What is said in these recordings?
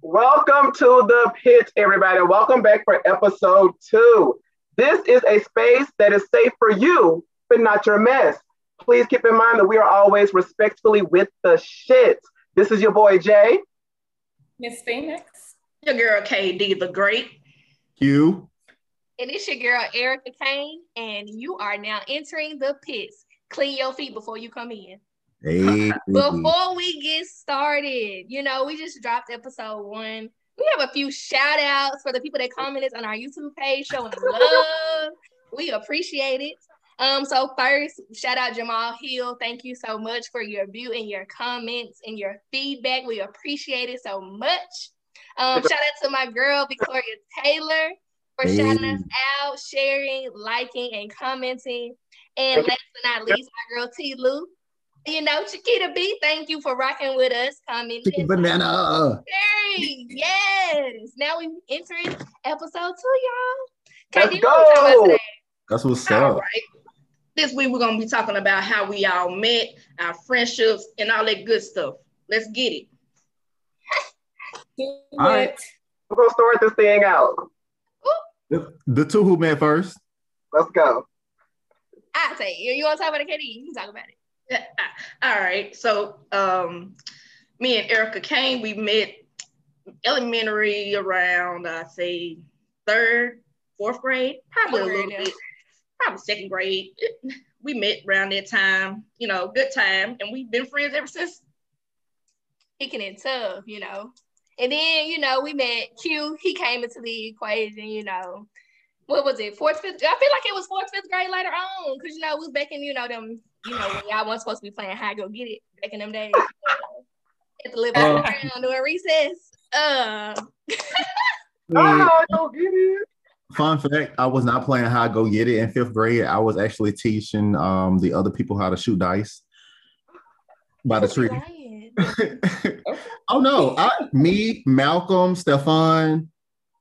Welcome to the pits, everybody. Welcome back for episode two. This is a space that is safe for you, but not your mess. Please keep in mind that we are always respectfully with the shit. This is your boy Jay. Miss Phoenix. Your girl KD the Great. You. And it's your girl Erica Kane, and you are now entering the pits. Clean your feet before you come in. Hey. Before we get started, you know, we just dropped episode one. We have a few shout outs for the people that commented on our YouTube page showing love. we appreciate it. Um, so first, shout out Jamal Hill. Thank you so much for your view and your comments and your feedback. We appreciate it so much. Um, shout out to my girl Victoria Taylor for Hey. shouting us out, sharing, liking, and commenting. And last but not least, my girl T. Lou. You know, Chiquita B, thank you for rocking with us. Commenting. Chicken banana. Very, yes. Now we entering episode two, y'all. Let's KD, what we go. today? That's what's All up. right. This week we're gonna be talking about how we all met, our friendships, and all that good stuff. Let's get it. All right. it. We're gonna start this thing out. The, the two who met first. Let's go. I say, you, you want to talk about it, KD? You can talk about it. Yeah, All right. So um me and Erica Kane, we met elementary around I say third, fourth grade, probably a little grade, bit, probably second grade. We met around that time, you know, good time, and we've been friends ever since. Kicking it tough, you know. And then, you know, we met Q. He came into the equation, you know. What was it? Fourth, fifth? I feel like it was fourth, fifth grade later on. Cause you know, we was back in, you know, them, you know, when y'all wasn't supposed to be playing high go get it back in them days. Had to live Uh. around during recess. Uh Ah, go get it. Fun fact: I was not playing how I go get it in fifth grade. I was actually teaching um the other people how to shoot dice by the tree. Lying. oh no! I, me, Malcolm, Stefan.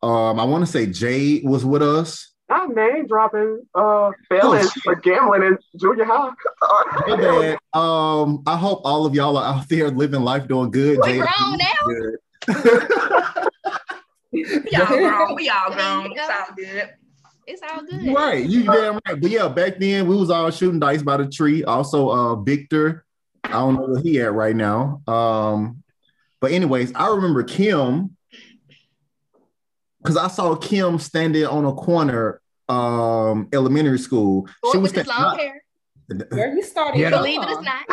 Um, I want to say Jade was with us. I'm name dropping uh felons shit. for gambling in junior high. My bad. Um, I hope all of y'all are out there living life doing good. We Jade, grown now. good. We all grown. We all grown. It's all good. It's all good. Right, you damn right. But yeah, back then we was all shooting dice by the tree. Also, uh, Victor, I don't know where he at right now. Um, but anyways, I remember Kim because I saw Kim standing on a corner, um, elementary school. Or She was with his standing. long hair. Girl, you started. Yeah. Believe it or not.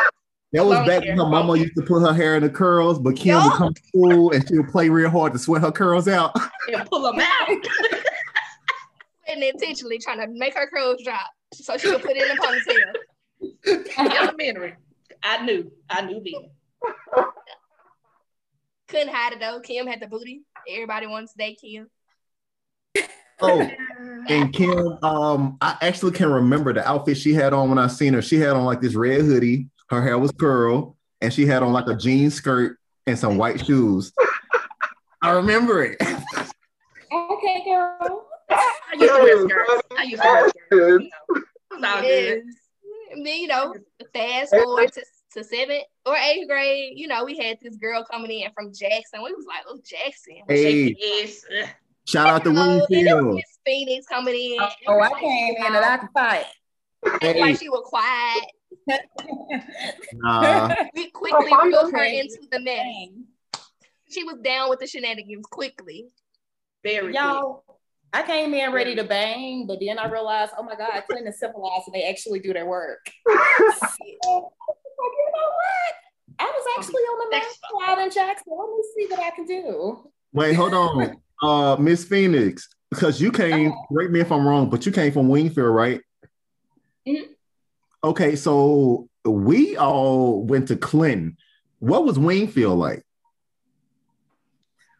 That was Long back hair, when her mama used to put her hair in the curls, but Kim would come to school and she would play real hard to sweat her curls out. And pull them out. And intentionally trying to make her curls drop so she could put it in a ponytail. Elementary. I knew. I knew then. Couldn't hide it though. Kim had the booty. Everybody wants to date Kim. Oh, and Kim, um, I actually can remember the outfit she had on when I seen her. She had on like this red hoodie, her hair was curled, and she had on like a jean skirt and some white shoes. I remember it. Okay, girl. I used to wear skirts. I used to wear skirts. You know. It's all good. Yes. And then, you know, fast forward to, to seventh or eighth grade, you know, we had this girl coming in from Jackson. We was like, oh, Jackson. Hey, Yes. shout out to You and. Miss Phoenix coming in. Oh, oh I came in and I could fight. Hey, like she was quiet. nah, We oh, quickly Oh, reeled her into the mess. She was down with the shenanigans quickly. Very Y'all, I came in ready to bang, but then I realized, oh my God, clean and civilized, and they actually do their work. Like, you know what? I was actually on the Next north in Jackson. Let me see what I can do. wait, hold on. Uh, Miss Phoenix, because you came, correct me if I'm wrong, but you came from Wingfield, right? Mhm. Okay, so we all went to Clinton. What was Wingfield like?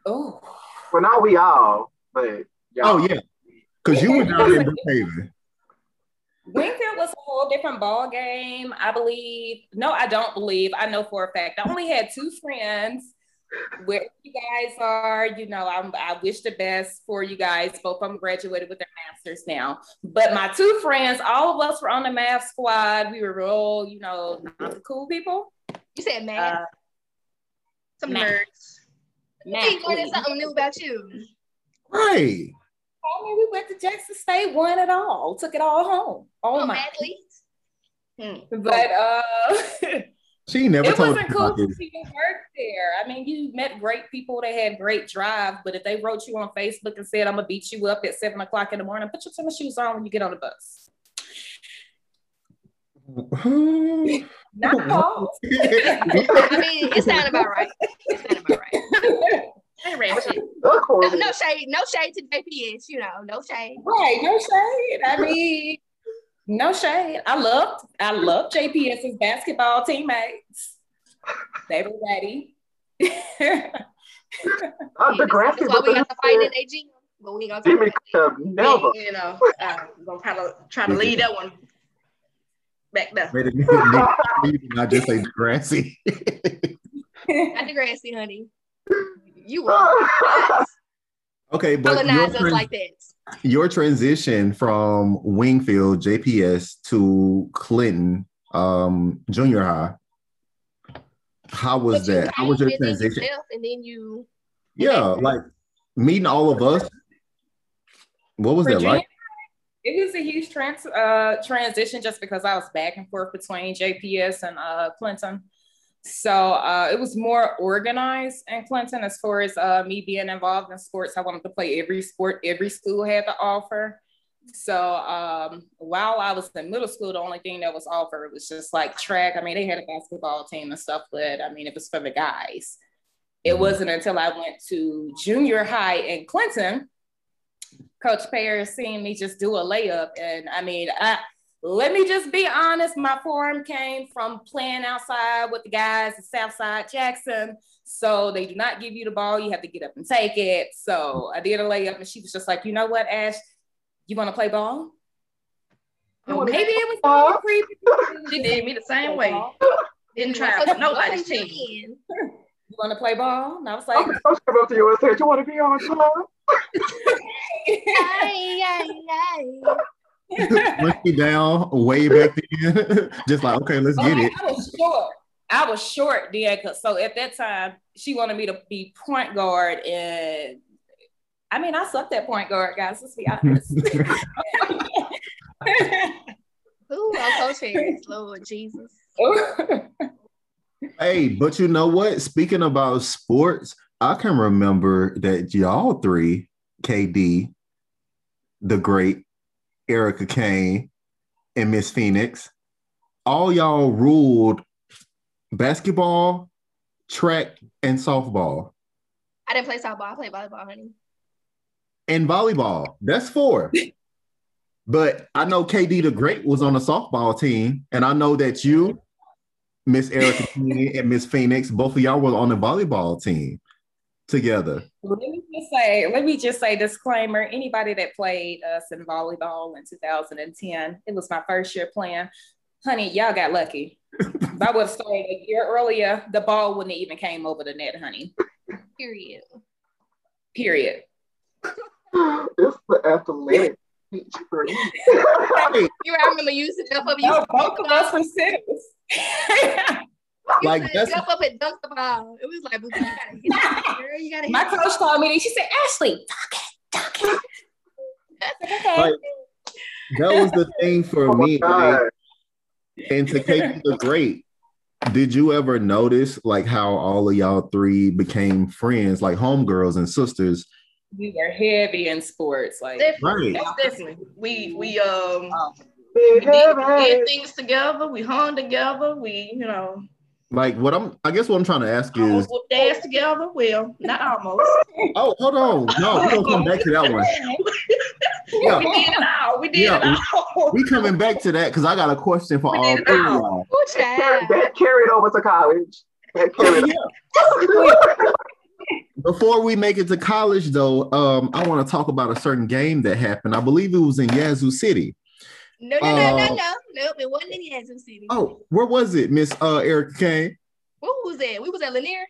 Oh, Well, not we all, but y'all. Oh yeah, because you were down in Brookhaven. Wingfield was a whole different ball game. I believe. No, I don't believe. I know for a fact. I only had two friends where you guys are, you know, I'm, I wish the best for you guys. Both of them graduated with their masters now. But my two friends, all of us were on the math squad. We were all, you know, not the cool people. You said math. Uh, Some Math. nerds. I think learning something new about you. Right. I mean, we went to Jackson State, won it all, took it all home. Oh Oh, my! athletes. Hmm. But uh, She never it told wasn't cool about to this. see you work there. I mean, you met great people. They had great drive. But if they wrote you on Facebook and said, "I'm gonna beat you up at seven o'clock in the morning," put your tennis shoes on when you get on the bus. Not Paul. I mean, it sounded about right. It sounded about right. Hey, Ratchet. Look No, no shade, no shade to JPS. You know, no shade. Right, no shade. I mean, no shade. I loved, I love JPS's basketball teammates. They were ready. Uh, the grassy That's why we got to fight in AG. But we ain't gonna talk Jimmy about could never. You know, uh, we're gonna try to try to lead that one back there. Wait a minute. You did not just say grassy. it. Not the grassy, honey. You will okay, but your, colonize us trans- like that. your transition from Wingfield JPS to Clinton um, Junior High. How was But that? How was your came and then you transition? left, And then you, Yeah, like meeting all of us. What was that like? It was a huge trans uh, transition just because I was back and forth between JPS and uh, Clinton. So uh, it was more organized in Clinton as far as uh, me being involved in sports. I wanted to play every sport every school had to offer. So um, while I was in middle school, the only thing that was offered was just like track. I mean, they had a basketball team and stuff, but I mean, it was for the guys. It Mhm. wasn't until I went to junior high in Clinton Coach Pear seen me just do a layup. And I mean, I, let me just be honest, my form came from playing outside with the guys at Southside Jackson. So they do not give you the ball. You have to get up and take it. So I did a layup and she was just like, you know what, Ash, you want to play ball? You Maybe it was ball? a creepy. She did me the same way. Didn't try Welcome- for nobody's welcome team. You want to play ball? And I was like, Okay, coach come up to you and said, "You want to be on club?" Push me down way back then. Just like, okay, let's get it. I was short. I was short then, 'cause- so at that time she wanted me to be point guard, and I mean I sucked at point guard, guys. Let's be honest. Ooh, oh, Coach Ferris, Lord Jesus. Hey, but you know what? Speaking about sports, I can remember that y'all three, KD, the great Erica Kane, and Miss Phoenix, all y'all ruled basketball, track, and softball. I didn't play softball. I played volleyball, honey. and volleyball. That's four. but I know KD the Great was on the softball team, and I know that you, Miss Erica and Miss Phoenix, both of y'all were on the volleyball team together. let me just say, let me just say disclaimer: anybody that played us in volleyball in 2010, it was my first year playing. Honey, y'all got lucky. if I would have started a year earlier, the ball wouldn't have even came over the net, honey. Period. Period. it's the athletic beach for me. You I remember you used to jump up. You No, used to both of us were sitters. Like to that's jump up and dunk the ball. It was like, you gotta hit it, girl. You gotta hit My it." coach called me and she said, Ashley, talk it, talk it. Okay. like that was the thing for Oh my me. God. like, and to KD the Great, did you ever notice like how all of y'all three became friends, like homegirls and sisters? we were heavy in sports. Like Definitely, Right. definitely. We we um we did, we did things together. We hung together. We you know Like what I'm I guess what I'm trying to ask is almost whooped ass together. Well, not almost. oh hold on. No, we're gonna come back to that one. Yeah. We did it all. We did Yeah. it all. We coming back to that because I got a question for We all three of y'all. Ooh, Carried, that carried over to college. That carried Before we make it to college, though, um, I want to talk about a certain game that happened. I believe it was in Yazoo City. No, no, no, no, Uh, no. Nope, it wasn't in Yazoo City. Oh, where was it, Miss uh, Erica Kane? Where was that? We was at Lanier.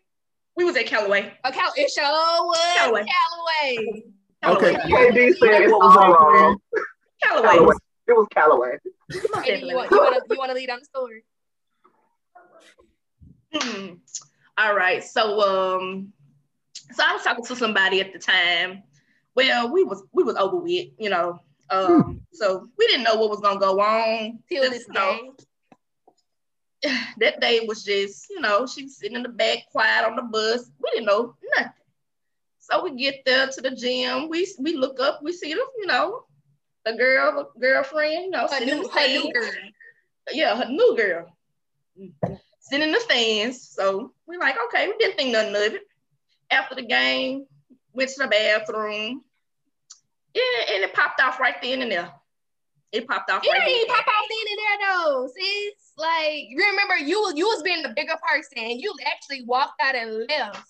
We was at Callaway. Oh, Cal- it sure was Callaway. Callaway. Okay. Callaway. KD said it was wrong. Callaway. Callaway. It was Callaway. Maybe you want, you want to you want to lead on the story? Hmm. All right. So um so I was talking to somebody at the time. Well, we was we was over with, you know. Um, so we didn't know what was gonna go on. Till this day. that day was just, you know, she was sitting in the back quiet on the bus. We didn't know nothing. So we get there to the gym. We we look up, we see the, you know, the girl, girlfriend, you know, Her new, her new girl. Yeah, her new girl. Sitting in the stands. So we're like, okay, we didn't think nothing of it. After the game, went to the bathroom. Yeah, and it popped off right then and there. It popped off It right ain't then. pop out then and there though. See, it's like you remember you you was being the bigger person and you actually walked out and left.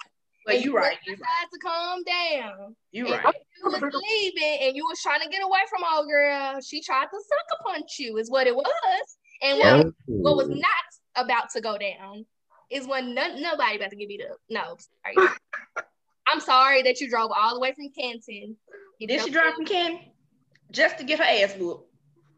But And you right, you right, to calm down. you And right. You was leaving and you was trying to get away from old girl. She tried to sucker punch you, is what it was. And what, Oh. what was not about to go down is when none, nobody about to get beat up. No, sorry. I'm sorry that you drove all the way from Canton. You Did she drove- drive from Canton? Just to get her ass whooped.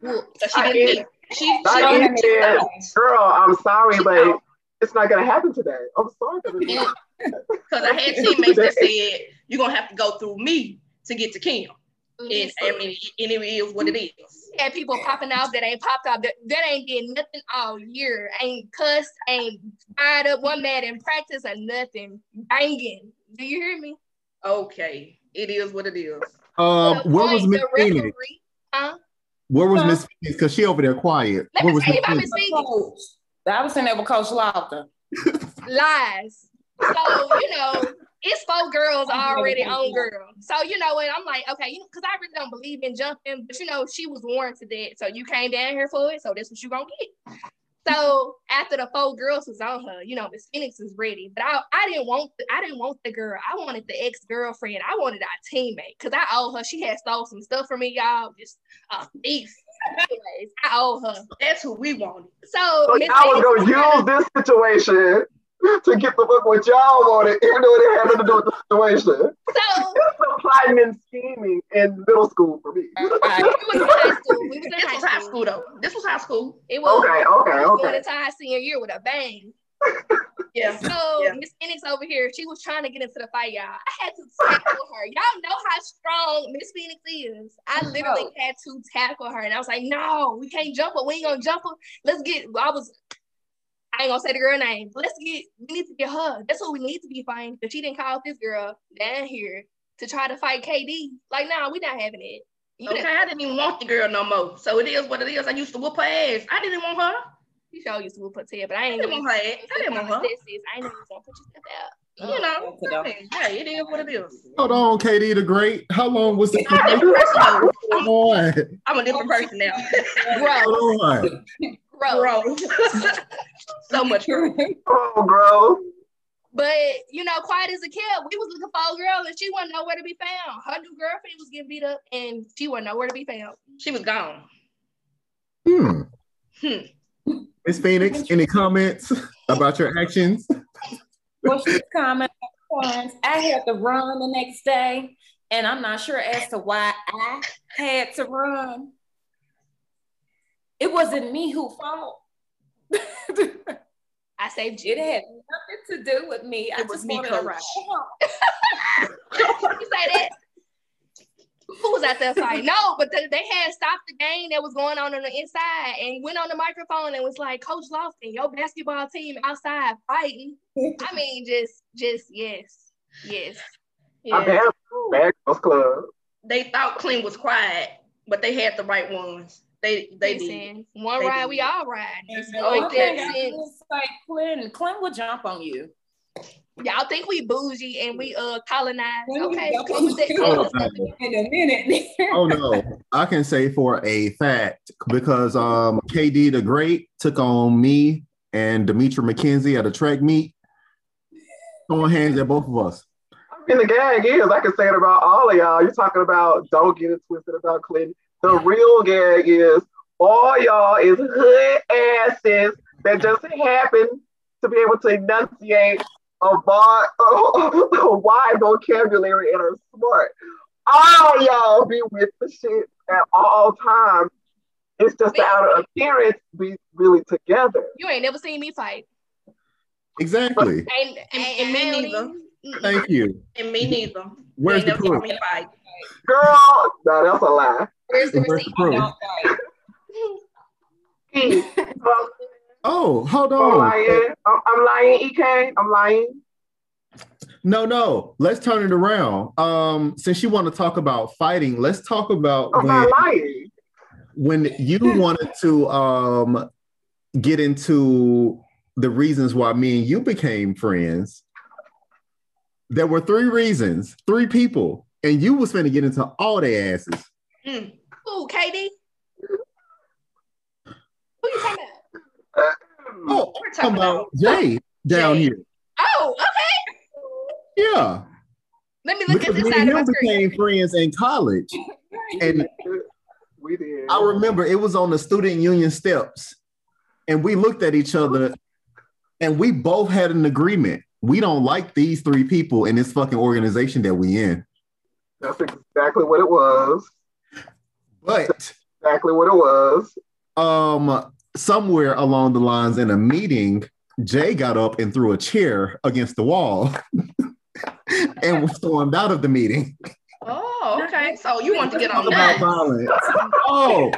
whooped. So she I didn't did. she, she I don't did. Girl, I'm sorry, but it's not gonna happen today. I'm sorry. but it's not. because I had teammates that said you're gonna have to go through me to get to Kim. Mm-hmm. And I mean, and it is what it is. had people popping off that ain't popped off that, that ain't did nothing all year, ain't cussed, ain't fired up one man in practice or nothing, banging. Do you hear me? Okay, it is what it is. Um, The where was Miss the Phoenix? referee- Huh? Where was Miss Phoenix? Because she over there quiet. Let Where me was tell you Miss about Miss Phoenix. I was in there with Coach Lofton. Lies. So you know, it's four girls already on girl. So you know what? I'm like, okay, you know, because I really don't believe in jumping, but you know, she was warranted that. So you came down here for it. So that's what you gonna get. So after the four girls was on her, you know, Miss Phoenix was ready. But I, I didn't want the, I didn't want the girl. I wanted the ex-girlfriend. I wanted our teammate because I owe her. She had stole some stuff from me, y'all. Just a thief. Anyways, I owe her. That's who we wanted. So, So Miss y'all was Phoenix gonna use this situation to get the book what y'all wanted, even though it had nothing to do with the situation. So It's the plotting and scheming in middle school for me. we was in high school. We was in This was high school though. This was high school. It was Okay, okay, we was going okay. into our senior year with a bang. Yeah. So Yeah. Miss Phoenix over here, she was trying to get into the fight, y'all. I had to tackle her. Y'all know how strong Miss Phoenix is. I literally Oh. had to tackle her, and I was like, "No, we can't jump her. We ain't gonna jump her. Let's get." I was. I ain't gonna say the girl name. Let's get. We need to get her. That's what we need to be fighting. But she didn't call this girl down here to try to fight KD. Like, nah, we not having it. You Okay, done- I didn't even want the girl no more. So it is what it is. I used to whoop her ass. I didn't want her. You sure used to whoop her tail, but I I ain't didn't want her ass. I didn't want her. I ain't never gonna put yourself out. Oh, you know, Okay, I mean, hey, it is what it is. Hold on, KD the Great. How long was the I'm a different person now. Come on. I'm a different person now. Gross, Hold on. gross. Bro. so much growth. Oh, bro. But you know, quiet as a kid, we was looking for a girl and she wasn't nowhere to be found. Her new girlfriend was getting beat up and she wasn't nowhere to be found. She was gone. Hmm. Hmm. Miss Phoenix, any comments about your actions? Well, she's comment. I had to run the next day, and I'm not sure as to why I had to run. It wasn't me who fought. it I saved you. had nothing to do with me. I was just me, wanted to coach. ride. you say that? Who was out there fighting? No, but they, they had stopped the game that was going on on the inside and went on the microphone and was like, Coach Lofton, your basketball team outside fighting. I mean, just, just yes, yes. I Yeah. bad, bad girls club. They thought Clint was quiet, but they had the right ones. They they did. Listen, one They ride, did. we all ride. Oh, like that okay. It's like Clint. Clint will jump on you. Y'all think we bougie and we uh colonized? When Okay, go- come with that. Oh, come with that. In a minute. Oh no, I can say for a fact because um KD the Great took on me and Demetra McKenzie at a track meet, throwing hands at both of us. I mean, the gag is, I can say it about all of y'all. You're talking about, don't get it twisted about Clinton. The real gag is, all y'all is hood asses that just happen to be able to enunciate a, bar, a wide vocabulary and are smart. All y'all be with the shit at all times. It's just the outer appearance be really together. You ain't never seen me fight. Exactly. And, and, And me neither. Thank you. And me neither. Where's You the never proof? Saw me fight. Girl, no, that's a lie. Where's the Where's the receipt? proof? Don't fight. Oh, hold I'm on. lying. I'm, I'm lying, EK. I'm lying. No, no. Let's turn it around. Um, since you want to talk about fighting, let's talk about I'm when not lying. when you wanted to um get into the reasons why me and you became friends. There were three reasons, three people, and you was finna get into all their asses. Mm. Who, KD? Who you talking about? Oh, We're I'm talking about Jay down Jay. here. Oh, okay. Yeah, Let me look because at this side of my him screen. became friends in college, and we did. I remember it was on the student union steps, and we looked at each other, and we both had an agreement. We don't like these three people in this fucking organization that we in. That's exactly what it was. But Exactly what it was. um, somewhere along the lines in a meeting, Jay got up and threw a chair against the wall and was stormed out of the meeting. Oh, okay. So you want to get on Talk about violence. Oh,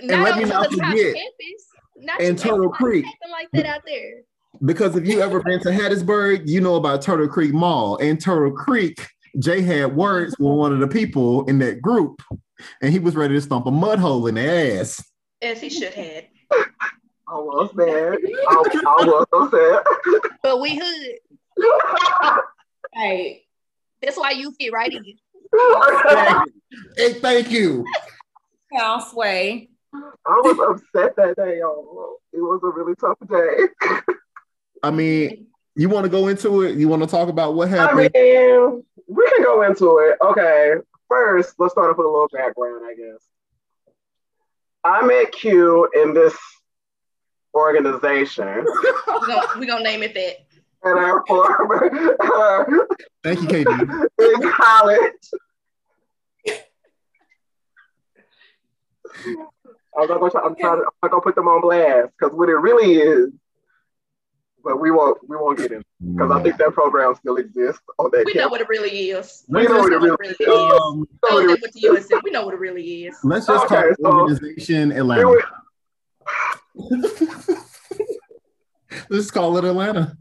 Not let me to not the top forget, campus. Not in you Turtle Creek. like that out there. because if you ever been to Hattiesburg, you know about Turtle Creek Mall. And Turtle Creek, Jay had words with one of the people in that group, and he was ready to stomp a mud hole in their ass. As he should have. I was mad. I, I was upset. But we hood. Right. That's why you fit right in. Hey, thank you. Now sway. I was upset that day, y'all. It was a really tough day. I mean, you want to go into it? You want to talk about what happened? I happened? mean, we can go into it. Okay. First, let's start off with a little background, I guess. I met Q in this organization, We're gonna, we gonna name it that. and I formed uh, Thank you, KD. in college. I'm not gonna try, I'm trying I'm not gonna put them on blast because what it really is, but we won't we won't get in because I think that program still exists on that We know what it really is. We know what it We really know what it really is. Um, So is. they went to USC. We know what it really is. let's just Okay, talk so- organization Atlanta. were- let's call it Atlanta.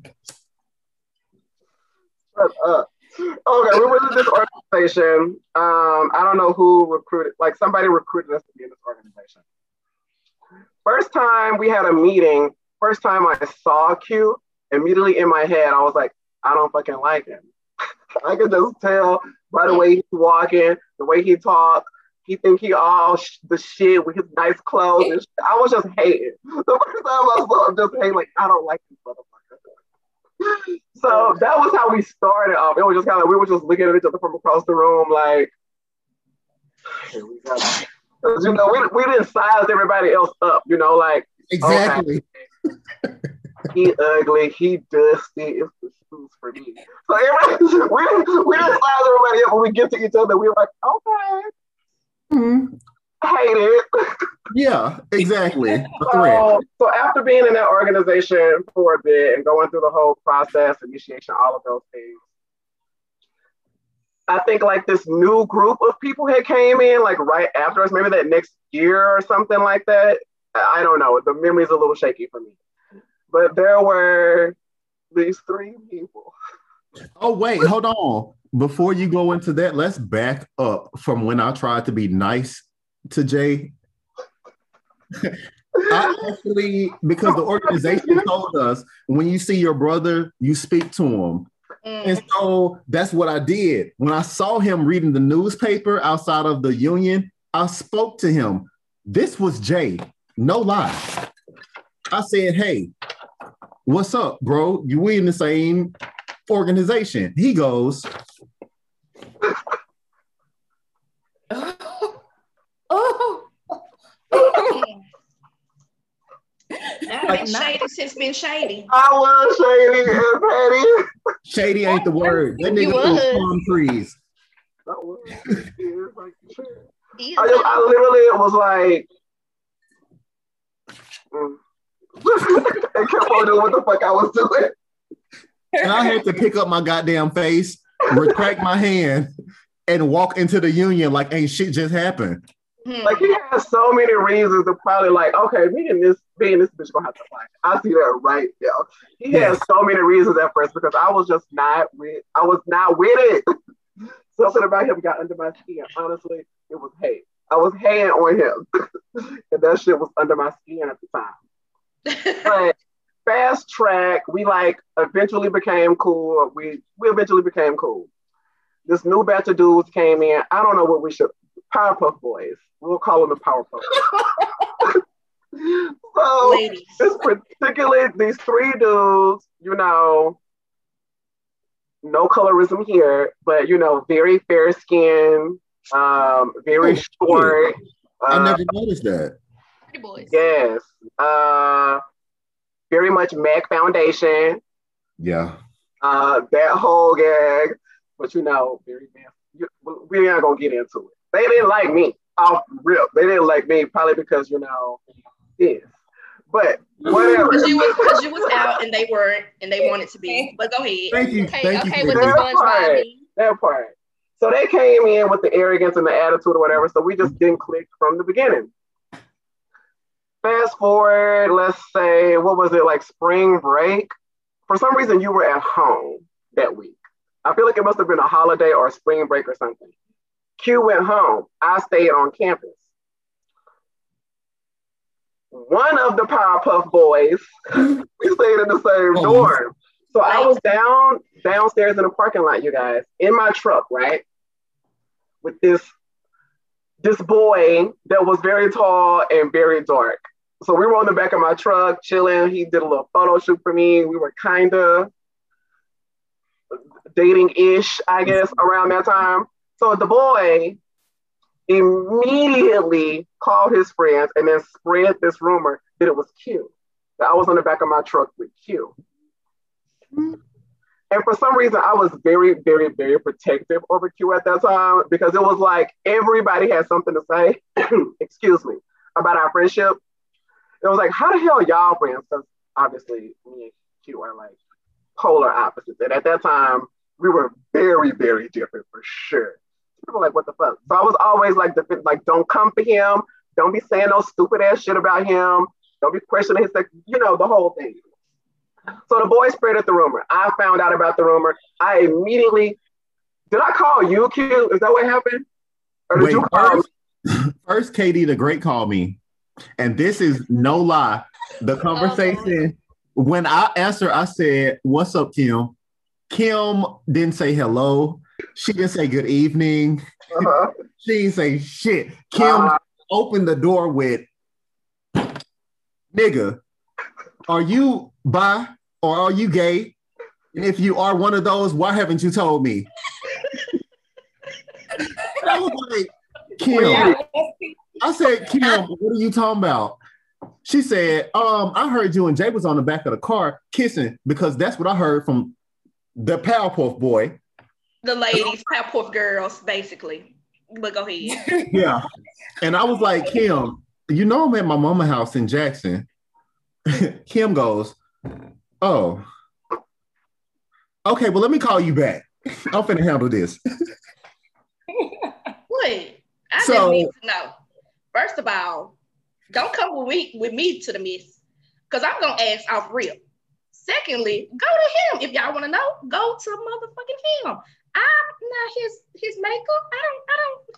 Shut up. Okay, we were in this organization. Um, I don't know who recruited, like somebody recruited us to be in this organization. First time we had a meeting, first time I saw Q, immediately in my head, I was like, I don't fucking like him. I could just tell by the way he's walking, the way he talks. He think he all sh- the shit with his nice clothes. And. I was just hating. The first time I saw him, just hating, like, I don't like this motherfucker. So that was how we started off. It was just kind of we were just looking at each other from across the room, like, here we go. you know, we, we didn't size everybody else up, you know, like Exactly. he ugly, he dusty, it's the shoes for me. So everybody, we, we didn't size everybody up when we get to each other. We're like, okay, Mhm. hate it. Yeah, exactly. So, so after being in that organization for a bit and going through the whole process, initiation, all of those things, I think like this new group of people had came in like right after us, maybe that next year or something like that. I I don't know. The memory's a little shaky for me. But there were these three people. Oh, wait, hold on. Before you go into that, let's back up from when I tried to be nice to Jay. I actually, because the organization told us when you see your brother, you speak to him. And Mm. so that's what I did. When I saw him reading the newspaper outside of the union, I spoke to him. This was Jay, no lie. I said, Hey, what's up, bro? You we in the same organization. He goes, oh. been shady since been shady. I was shady and petty. Shady ain't the word. That nigga was. palm trees. I was. Yeah, like, shit. He is I, just, I literally was like, mm. and kept on doing what the fuck I was doing. And I had to pick up my goddamn face, retract my hand, and walk into the union like ain't shit just happened. Hmm. Like he has so many reasons to probably like, okay, me and this me and this bitch gonna have to fight. I see that right now. He has so many reasons at first because I was just not with I was not with it. Something about him got under my skin. Honestly, it was hate. I was hating on him. and that shit was under my skin at the time. But fast track, we like eventually became cool. We we eventually became cool. This new batch of dudes came in. I don't know what we should Powerpuff Boys. We'll call them the Powerpuff. So Ladies. this particularly these three dudes, you know, no colorism here, but you know, very fair skin, um, very Oh, short. I uh, never noticed that. Pretty boys. Yes. Uh, very much Mac Foundation. Yeah. Uh, that whole gag, but you know, very you- we ain't gonna get into it. They didn't like me off rip. They didn't like me probably because you know, yes. But whatever. Because you was because you was out and they weren't and they wanted to be. But go ahead. Thank you. Okay, Thank okay, you. with for the that. SpongeBob. meme. that part. So they came in with the arrogance and the attitude or whatever. So we just didn't click from the beginning. Fast forward, let's say, what was it like spring break? For some reason, you were at home that week. I feel like it must have been a holiday or a spring break or something. Q went home. I stayed on campus. One of the Powerpuff Boys, we stayed in the same dorm. So I was down downstairs in the parking lot, you guys, in my truck, right? With this this boy that was very tall and very dark. So we were on the back of my truck chilling. He did a little photo shoot for me. We were kind of dating ish, I guess, around that time. So the boy immediately called his friends and then spread this rumor that it was Q. That I was on the back of my truck with Q. Mm-hmm. And for some reason, I was very, very, very protective over Q at that time because it was like everybody had something to say, excuse me, about our friendship. It was like, how the hell y'all friends? Because obviously, me and Q are like polar opposites. And at that time, we were very, very different for sure. People were like, what the fuck? So I was always like, like, don't come for him. Don't be saying no stupid ass shit about him. Don't be questioning his, sex, you know, the whole thing. So the boy spreaded the rumor. I found out about the rumor. I immediately did I call you, Q? Is that what happened? Or did Wait, you call first, first, KD the Great called me, and this is no lie. The conversation when I asked her, I said, "What's up, Kim?" Kim didn't say hello. She didn't say good evening. Uh-huh. She didn't say shit. Kim Uh, opened the door with, "Nigga, are you bi or are you gay? And if you are one of those, why haven't you told me?" I was like, Kim, I said, Kim, what are you talking about? She said, um, I heard you and Jay was on the back of the car kissing because that's what I heard from the Powerpuff boy. The ladies, Powerpuff girls, basically. But go ahead. Yeah. And I was like, Kim, you know I'm at my mama house in Jackson. Kim goes, Oh. Okay, well, let me call you back. I'm finna handle this. Wait, I So- just need to know. First of all, don't come with me with me to the miss, because I'm gonna ask off real. Secondly, go to him if y'all want to know. Go to motherfucking him. I'm not his his makeup. I don't. I don't.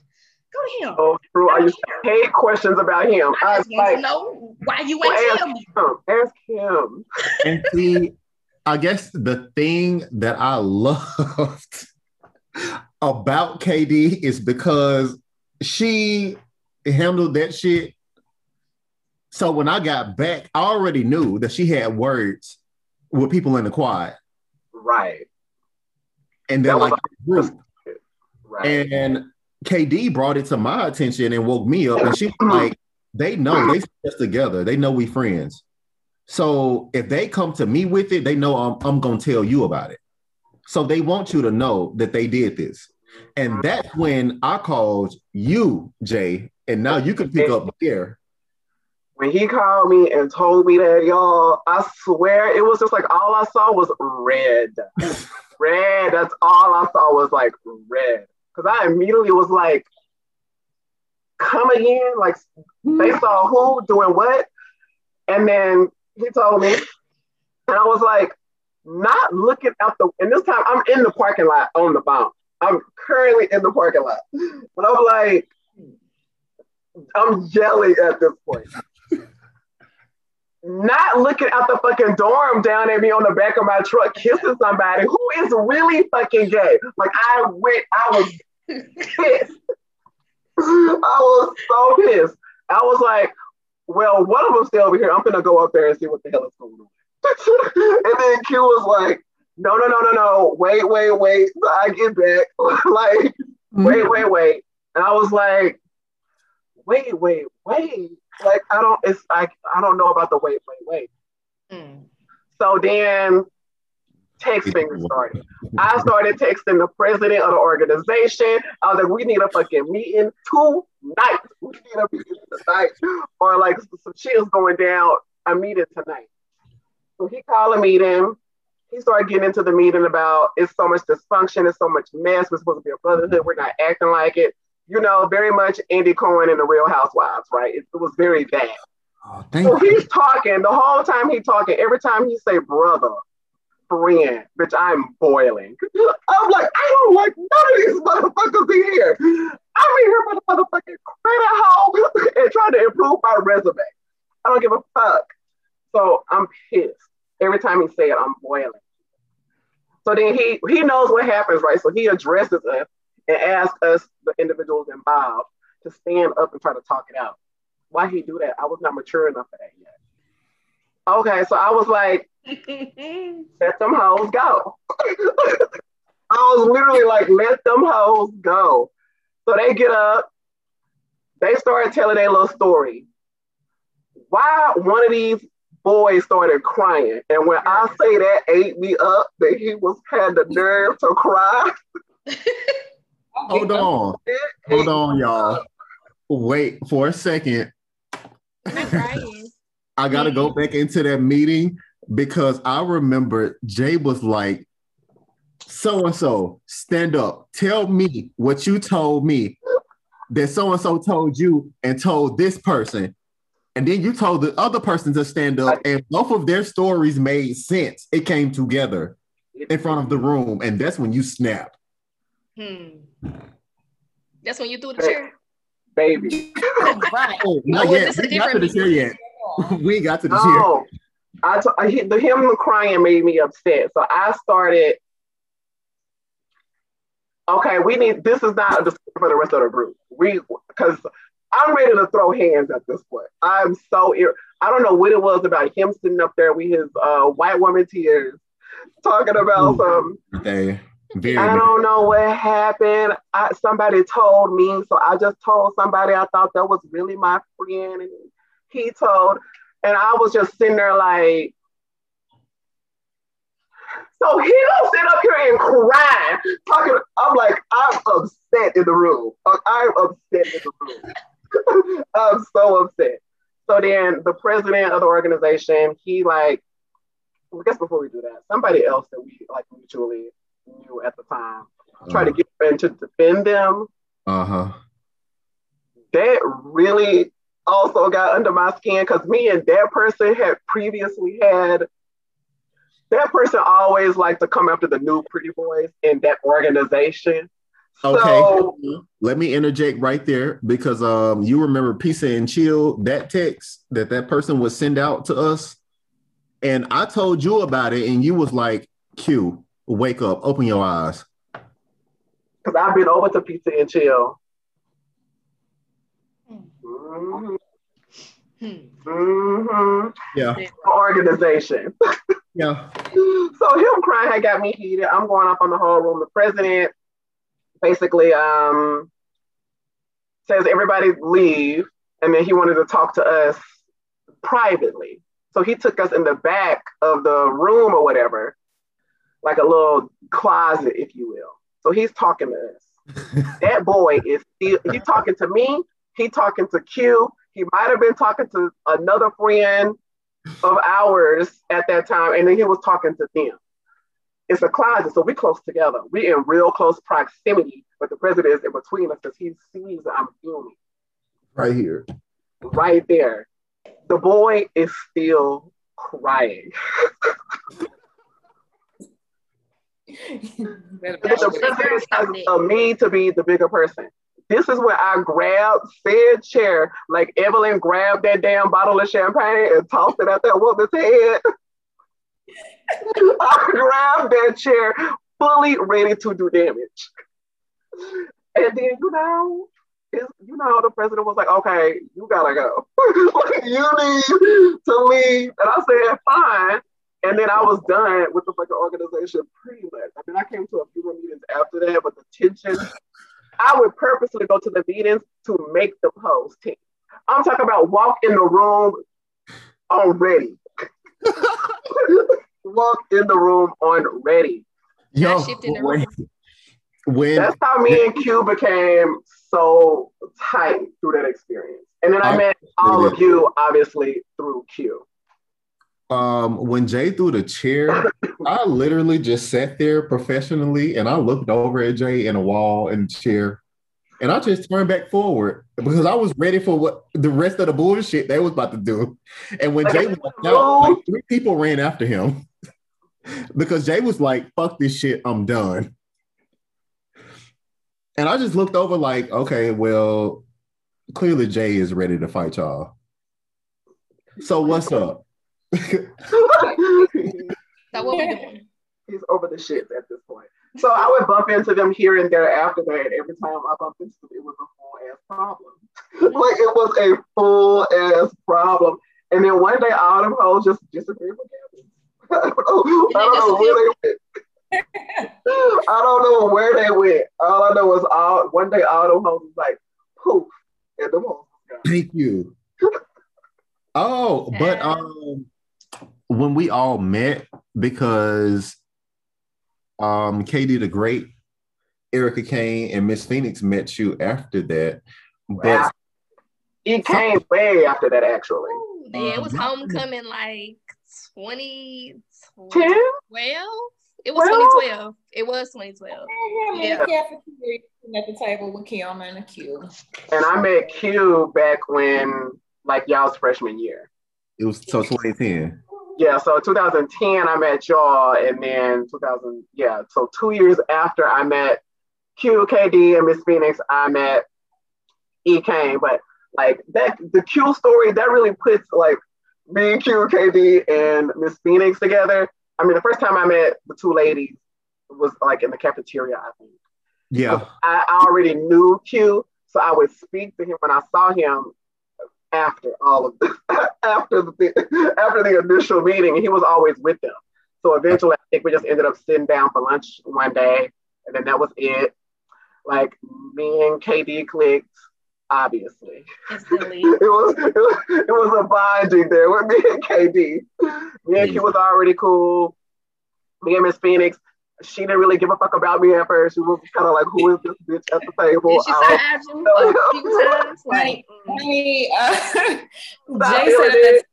Go to him. oh, true. I used to hate questions about him. I I just was want like, to know why you Well, ain't ask tell me. him. Ask him. And see, I guess the thing that I loved about KD is because she handled that shit. So when I got back, I already knew that she had words with people in the quad. Right. And they're like group. Right. And KD brought it to my attention and woke me up. And she's like, they know they us together. They know we friends. So if they come to me with it, they know I'm, I'm going to tell you about it. So they want you to know that they did this. And that's when I called you, Jay, and now you can pick up there. When he called me and told me that, y'all, I swear it was just like all I saw was red. red. That's all I saw was like red. Because I immediately was like, come again? Like hmm. they saw who doing what? And then he told me, and I was like, not looking out the, and this time I'm in the parking lot on the bounce. I'm currently in the parking lot. But I'm like, I'm jelly at this point. Not looking out the fucking dorm down at me on the back of my truck kissing somebody who is really fucking gay. Like I went, I was pissed. I was so pissed. I was like, well, one of them stay over here. I'm gonna go up there and see what the hell is going on. and then Q was like, no, no, no, no, no, wait, wait, wait. I get back. like, mm-hmm. wait, wait, wait. And I was like, wait, wait, wait. Like, I don't, it's like, I don't know about the wait, wait, wait. Mm. So then text fingers started. I started texting the president of the organization. I was like, we need a fucking meeting tonight. We need a meeting tonight. Or like some shit is going down, a meeting tonight. So he called a meeting. He started getting into the meeting about it's so much dysfunction, it's so much mess. We're supposed to be a brotherhood. We're not acting like it. You know, very much Andy Cohen and the Real Housewives, right? It, it was very bad. Oh, so you. he's talking the whole time he's talking. Every time he say brother, friend, bitch, I'm boiling. I'm like, I don't like none of these motherfuckers in here. I'm in here for the motherfucking credit hole and trying to improve my resume. I don't give a fuck. So I'm pissed. Every time he say it, I'm boiling. So then he he knows what happens, right? So he addresses us and asks us, the individuals involved, to stand up and try to talk it out. Why he do that? I was not mature enough for that yet. Okay, so I was like, let them hoes go. I was literally like, let them hoes go. So they get up, they start telling their little story. Why one of these boys started crying. And when I say that ate me up, that he was had the nerve to cry. Hold on. Hold on, y'all. Wait for a second. I gotta go back into that meeting because I remember Jay was like, so and so, stand up, tell me what you told me that so and so told you and told this person. And then you told the other person to stand up, and both of their stories made sense. It came together in front of the room, and that's when you snapped. Hmm. That's when you threw the chair, baby. right. Oh, not oh, yet. We got to the chair yet. we got to the chair. I t- I, the him crying made me upset, so I started. Okay, we need. This is not a discussion for the rest of the group. We because I'm ready to throw hands at this point. I'm so ir- I don't know what it was about him sitting up there with his uh, white woman tears, talking about some. Okay. Very I don't know what happened. I, somebody told me, so I just told somebody I thought that was really my friend, and he told, and I was just sitting there like, so he don't sit up here and cry, talking. I'm like, I'm upset in the room. I'm upset in the room. I'm so upset. So then the president of the organization, he like, I guess before we do that, somebody else that we like mutually knew at the time uh-huh. tried to get in to defend them. Uh huh. That really also got under my skin because me and that person had previously had. That person always liked to come after the new pretty boys in that organization. Okay. So, Let me interject right there because um you remember Pizza and Chill that text that that person would send out to us, and I told you about it, and you was like, "Q, wake up, open your eyes." Because I've been over to Pizza and Chill. Mm-hmm. Mm-hmm. Yeah. Organization. yeah. So him crying had got me heated. I'm going up on the whole room. The president basically um, says everybody leave, and then he wanted to talk to us privately. So he took us in the back of the room or whatever, like a little closet, if you will. So he's talking to us. that boy is still, he talking to me, he talking to Q, he might have been talking to another friend of ours at that time, and then he was talking to them. It's a closet, so we close together. We in real close proximity, but the president is in between us because he sees I'm filming. Right here. Right there. The boy is still crying. the president has me to be the bigger person. This is where I grabbed said chair, like Evelyn grabbed that damn bottle of champagne and tossed it at that woman's head. I grabbed that chair, fully ready to do damage. And then, you know, you know, the president was like, okay, you gotta go. you need to leave. And I said, fine. And then I was done with the fucking organization pretty much. I mean, I came to a few more meetings after that, but the tension, I would purposely go to the meetings to make the post team. I'm talking about walk in the room already. walk in the room on ready. Yo, when, when, that's how me and Q became so tight through that experience. And then I, I met all of you, obviously, through Q. Um, when Jay threw the chair, I literally just sat there professionally and I looked over at Jay in a wall and chair. And I just turned back forward because I was ready for what the rest of the bullshit they was about to do. And when Jay walked out, like three people ran after him because Jay was like, fuck this shit, I'm done. And I just looked over like, okay, well, clearly Jay is ready to fight y'all. So what's up? So what we doing? He's over the shit at this point. So I would bump into them here and there after that. Every time I bumped into them, it was a full ass problem. like it was a full ass problem. And then one day all them hoes just disappeared from campus. I don't know, I don't know where they went. I don't know where they went. All I know is all one day all them hoes was like poof, and the hoes. Thank you. oh, but um, when we all met because um KD the Great, Erica Kane, and Miss Phoenix met you after that. But wow. it came way after that, actually. yeah, it was homecoming like 2012. It was well, 2012. It was 2012. Yeah. At the table with Kim and Q. And I met Q back when, like, y'all's freshman year. It was so 2010. Yeah, so 2010 I met y'all, and then 2000, yeah, so two years after I met QKD and Miss Phoenix, I met E Kane. But like that, the Q story that really puts like me, Q, KD, and Miss Phoenix together. I mean, the first time I met the two ladies was like in the cafeteria, I think. Yeah. I, I already knew Q, so I would speak to him when I saw him after all of this, after the after the initial meeting, he was always with them. So eventually, I think we just ended up sitting down for lunch one day, and then that was it. Like me and KD clicked, obviously. it was it was it was a bonding there with me and KD. Me and Q was already cool. Me and Miss Phoenix, she didn't really give a fuck about me at first. She was kind of like, "Who is this bitch at the table?" Did she say Abdul a few times? Like, uh, Jay said that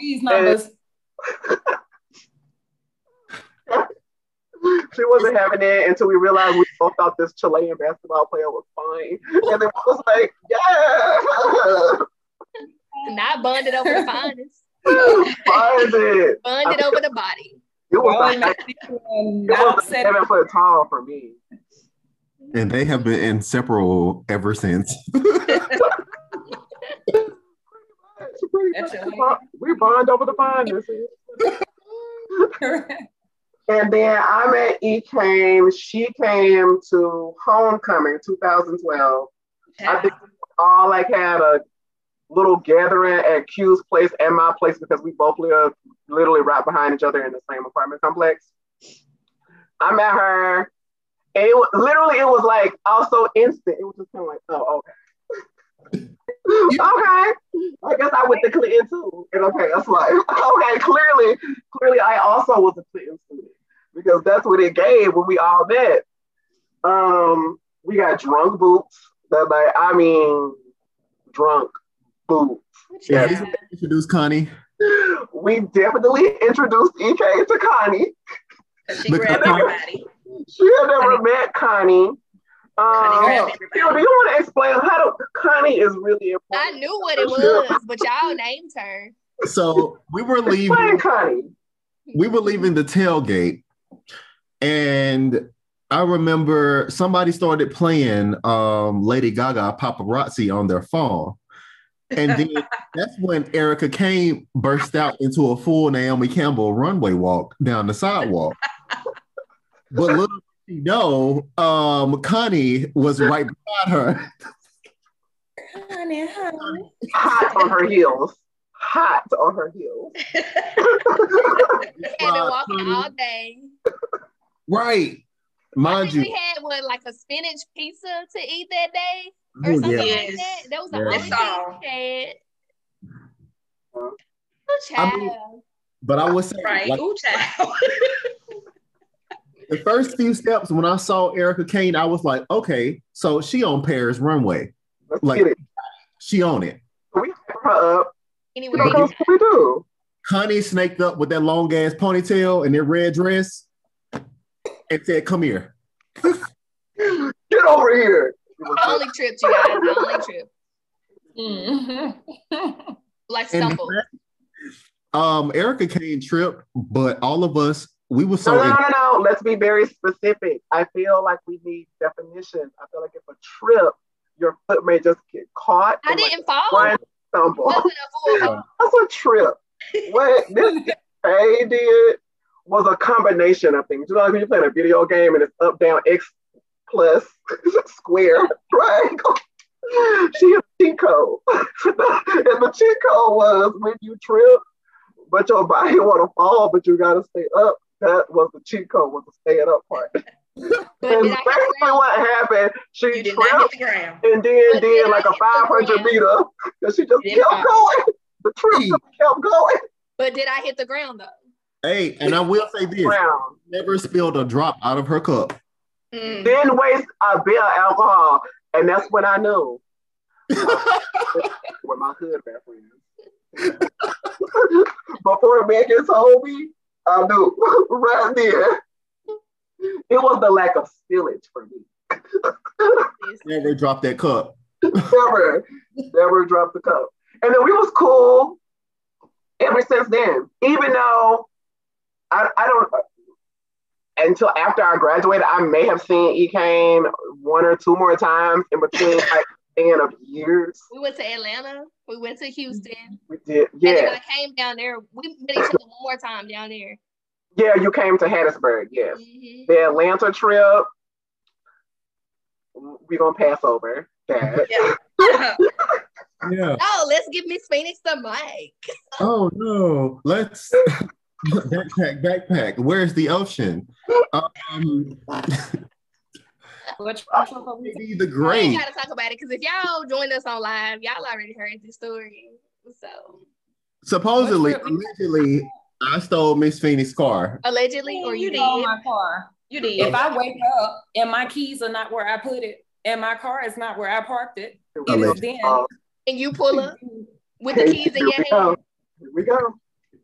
these numbers. she wasn't having it until we realized we both thought this Chilean basketball player was fine, and then I was like, "Yeah." Not bonded over the finest. Bonded. Bonded over the body. It was, like, it was seven foot tall for me. And they have been inseparable ever since. we bond over the fondness. and then I met E Kane. She came to homecoming 2012. Yeah. I think all like had a little gathering at Q's place and my place because we both live literally right behind each other in the same apartment complex. I met her, and it was literally it was like also instant. It was just kind of like, oh, okay. okay. I guess I went to Clinton too. in a past life. Okay, clearly, clearly, I also was a Clinton student because that's what it gave when we all met. Um, we got drunk boots. That like, I mean, drunk boots. Yeah, Yes. he's introduced Connie. We definitely introduced EK to Connie. She grabbed everybody. She had never met Connie. Connie Um, grabbed Phil, do you want to explain how to Connie is really important? I knew what it was, but y'all named her. So we were Explain leaving. Connie. we were leaving the tailgate, and I remember somebody started playing um, Lady Gaga paparazzi on their phone. And then that's when Erica Kane burst out into a full Naomi Campbell runway walk down the sidewalk. But little did she know, um, Connie was right beside her. Honey, honey. Hot on her heels. Hot on her heels. Had been Uh, walking Connie- all day. Right. I Mind think you. we had what like a spinach pizza to eat that day or Oh, something yeah. like that. That was the Yeah. only thing all. we had. I mean. But I would say, Right. like, Ooh, the first few steps when I saw Erica Kane, I was like, okay, so she on Paris runway. Let's Like- get it. She on it. We her up. anyway, You know, what we do. Connie snaked up with that long ass ponytail and that red dress and said, come here. Get over here. It only trip, you guys. Only trip. Mhm. Like And stumble. um, Erica Kane trip, but all of us, we were so no, no, no, no. Let's be very specific. I feel like we need definitions. I feel like if a trip, your foot may just get caught. I didn't fall. one stumble. Wasn't a full. That's a trip. What this Kay did was a combination of things. You know, like when you're playing a video game and it's up, down, X plus, square, triangle. She had a cheat code. and the cheat code was when you trip, but your body want to fall, but you gotta stay up. That was the cheat code, was the staying up part. But and did I hit the basically what happened, she You tripped the and then But did did like a 500 meter because she just kept fall. going. The trip just kept going. But did I hit the ground though? Hey, and I will say this Round. never spilled a drop out of her cup. Mm. Then waste a bit of alcohol. And that's when I knew with my hood best friends. Before Megan told me, I knew right there. It was the lack of spillage for me. Never drop that cup. never, never dropped the cup. And then we was cool ever since then. Even though I, I don't until after I graduated, I may have seen E Kane one or two more times in between like span of years. We went to Atlanta. We went to Houston. We did, Yeah. And then I came down there, we met each other one more time down there. yeah. You came to Hattiesburg, yes. Mhm. The Atlanta trip, we gonna pass over that. Yeah. Yeah. Oh, let's give Miss Phoenix the mic. Oh no. Let's backpack, backpack. Where's the ocean? Um, Which maybe the We great. ain't gotta talk about it because if y'all joined us on live, y'all already heard the story. So Supposedly, allegedly, I stole Miss Phoenix's car. allegedly, or you, you did. know my car. You did. If I wake up and my keys are not where I put it, and my car is not where I parked it, it is Allegedly. then. And you pull up with the keys in your hand. Here we go.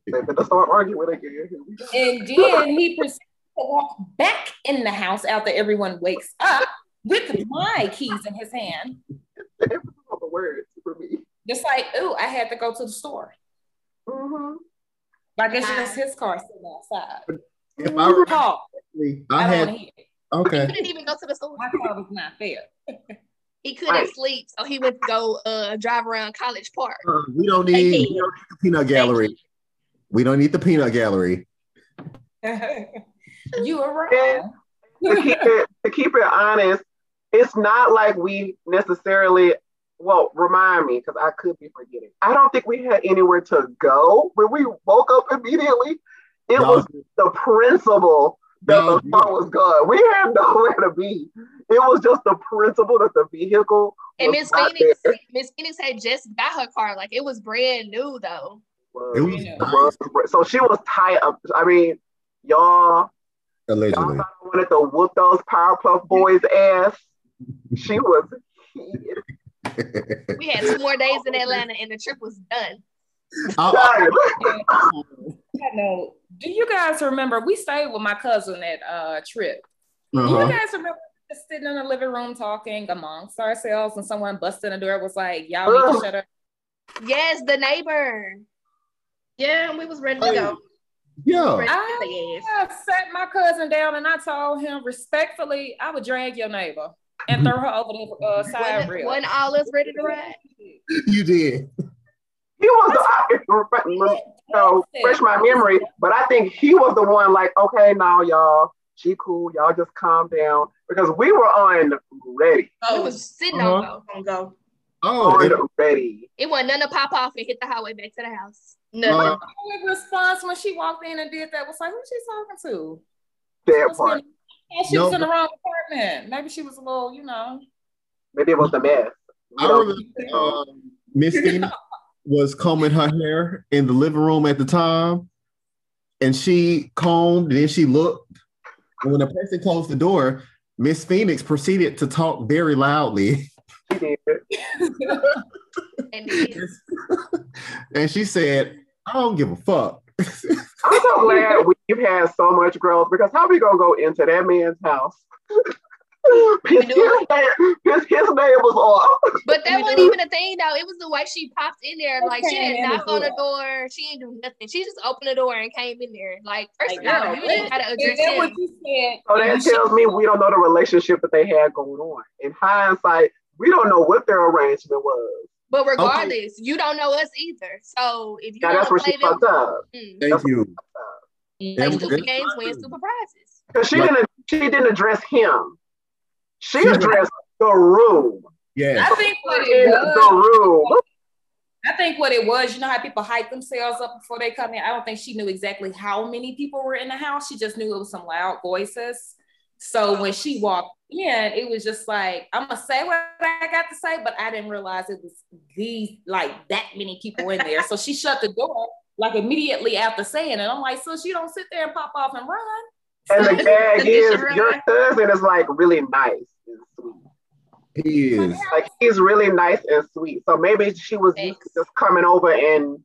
They better start arguing again. Here we go. And then he proceeds to walk back in the house after everyone wakes up with my keys in his hand. All the words for me. Just like, ooh, I had to go to the store. Mhm. Like it's just his car sitting outside. If I were Call. I I, don't had want to hear it. He okay. couldn't even go to the store. My car was not fair. He couldn't Right. sleep, so he went to go uh, drive around College Park. Uh, we don't need, we you. don't need the peanut gallery. We don't need the peanut gallery. you were right. to keep it to keep it honest, it's not like we necessarily. Well, remind me because I could be forgetting. I don't think we had anywhere to go when we woke up immediately. It No. was the principle that No. the car was gone. We had nowhere to be. It was just the principle that the vehicle And Miss Phoenix. Miss Phoenix had just got her car. Like it was brand new though. It was Yeah. nice, so she was tired up. I mean, y'all. Y'all allegedly. I wanted to whoop those Powerpuff Boys ass. She was. We had two more days in Atlanta and the trip was done. I- tired. I know. Do you guys remember we stayed with my cousin at uh trip? Uh-huh. you guys remember just sitting in the living room talking amongst ourselves and someone busted the door was like, Y'all need to shut up. Yes, the neighbor. Yeah, we was ready to go. Yeah. I- get. I sat my cousin down and I told him respectfully, I would drag your neighbor and throw her over the uh, side Wasn't, rail. wasn't all us ready to ride? You did. He was the. So fresh my memory, but I think he was the one like, okay, now y'all, she cool, y'all just calm down because we were on ready, We Oh, was sitting Uh-huh. on go. gonna go. Oh, on it- ready. It wasn't none to pop off and hit the highway back to the house. Nothing. Uh, Her response when she walked in and did that was like, who's she talking to? That Must part. been- Yeah, she was in the wrong apartment. Maybe she was a little, you know. Maybe it was the mess. I You know, remember um, Miss Phoenix was combing her hair in the living room at the time, and she combed, and then she looked. And when the person closed the door, Miss Phoenix proceeded to talk very loudly, she did. And and she said, "I don't give a fuck." I'm so glad we've had so much growth because how are we gonna go into that man's house? his, his, his, his name was off. But that We wasn't do. even a thing though. It was the way she popped in there. Like she didn't knock on the door. She didn't do nothing. She just opened the door and came in there. Like first Like, of all, you didn't gotta address then what you said. So that tells me we don't know the relationship that they had going on. In hindsight, we don't know what their arrangement was. But regardless, you don't know us either. So if you Now that's want where she play them, fucked up mm, Thank you. play stupid that's games, win stupid prizes. because she Right. didn't she didn't address him. She She- addressed the room. Yes. I think what In it the room. I think what it was, you know how people hype themselves up before they come in. I don't think she knew exactly how many people were in the house. She just knew it was some loud voices. So when she walked in, it was just like, I'm gonna say what I got to say, but I didn't realize it was these like that many people in there. So she shut the door like immediately after saying it. I'm like, so she don't sit there and pop off and run. And the gag is your cousin is like really nice and sweet. He is. Like he's really nice and sweet. So maybe she was Thanks. just coming over and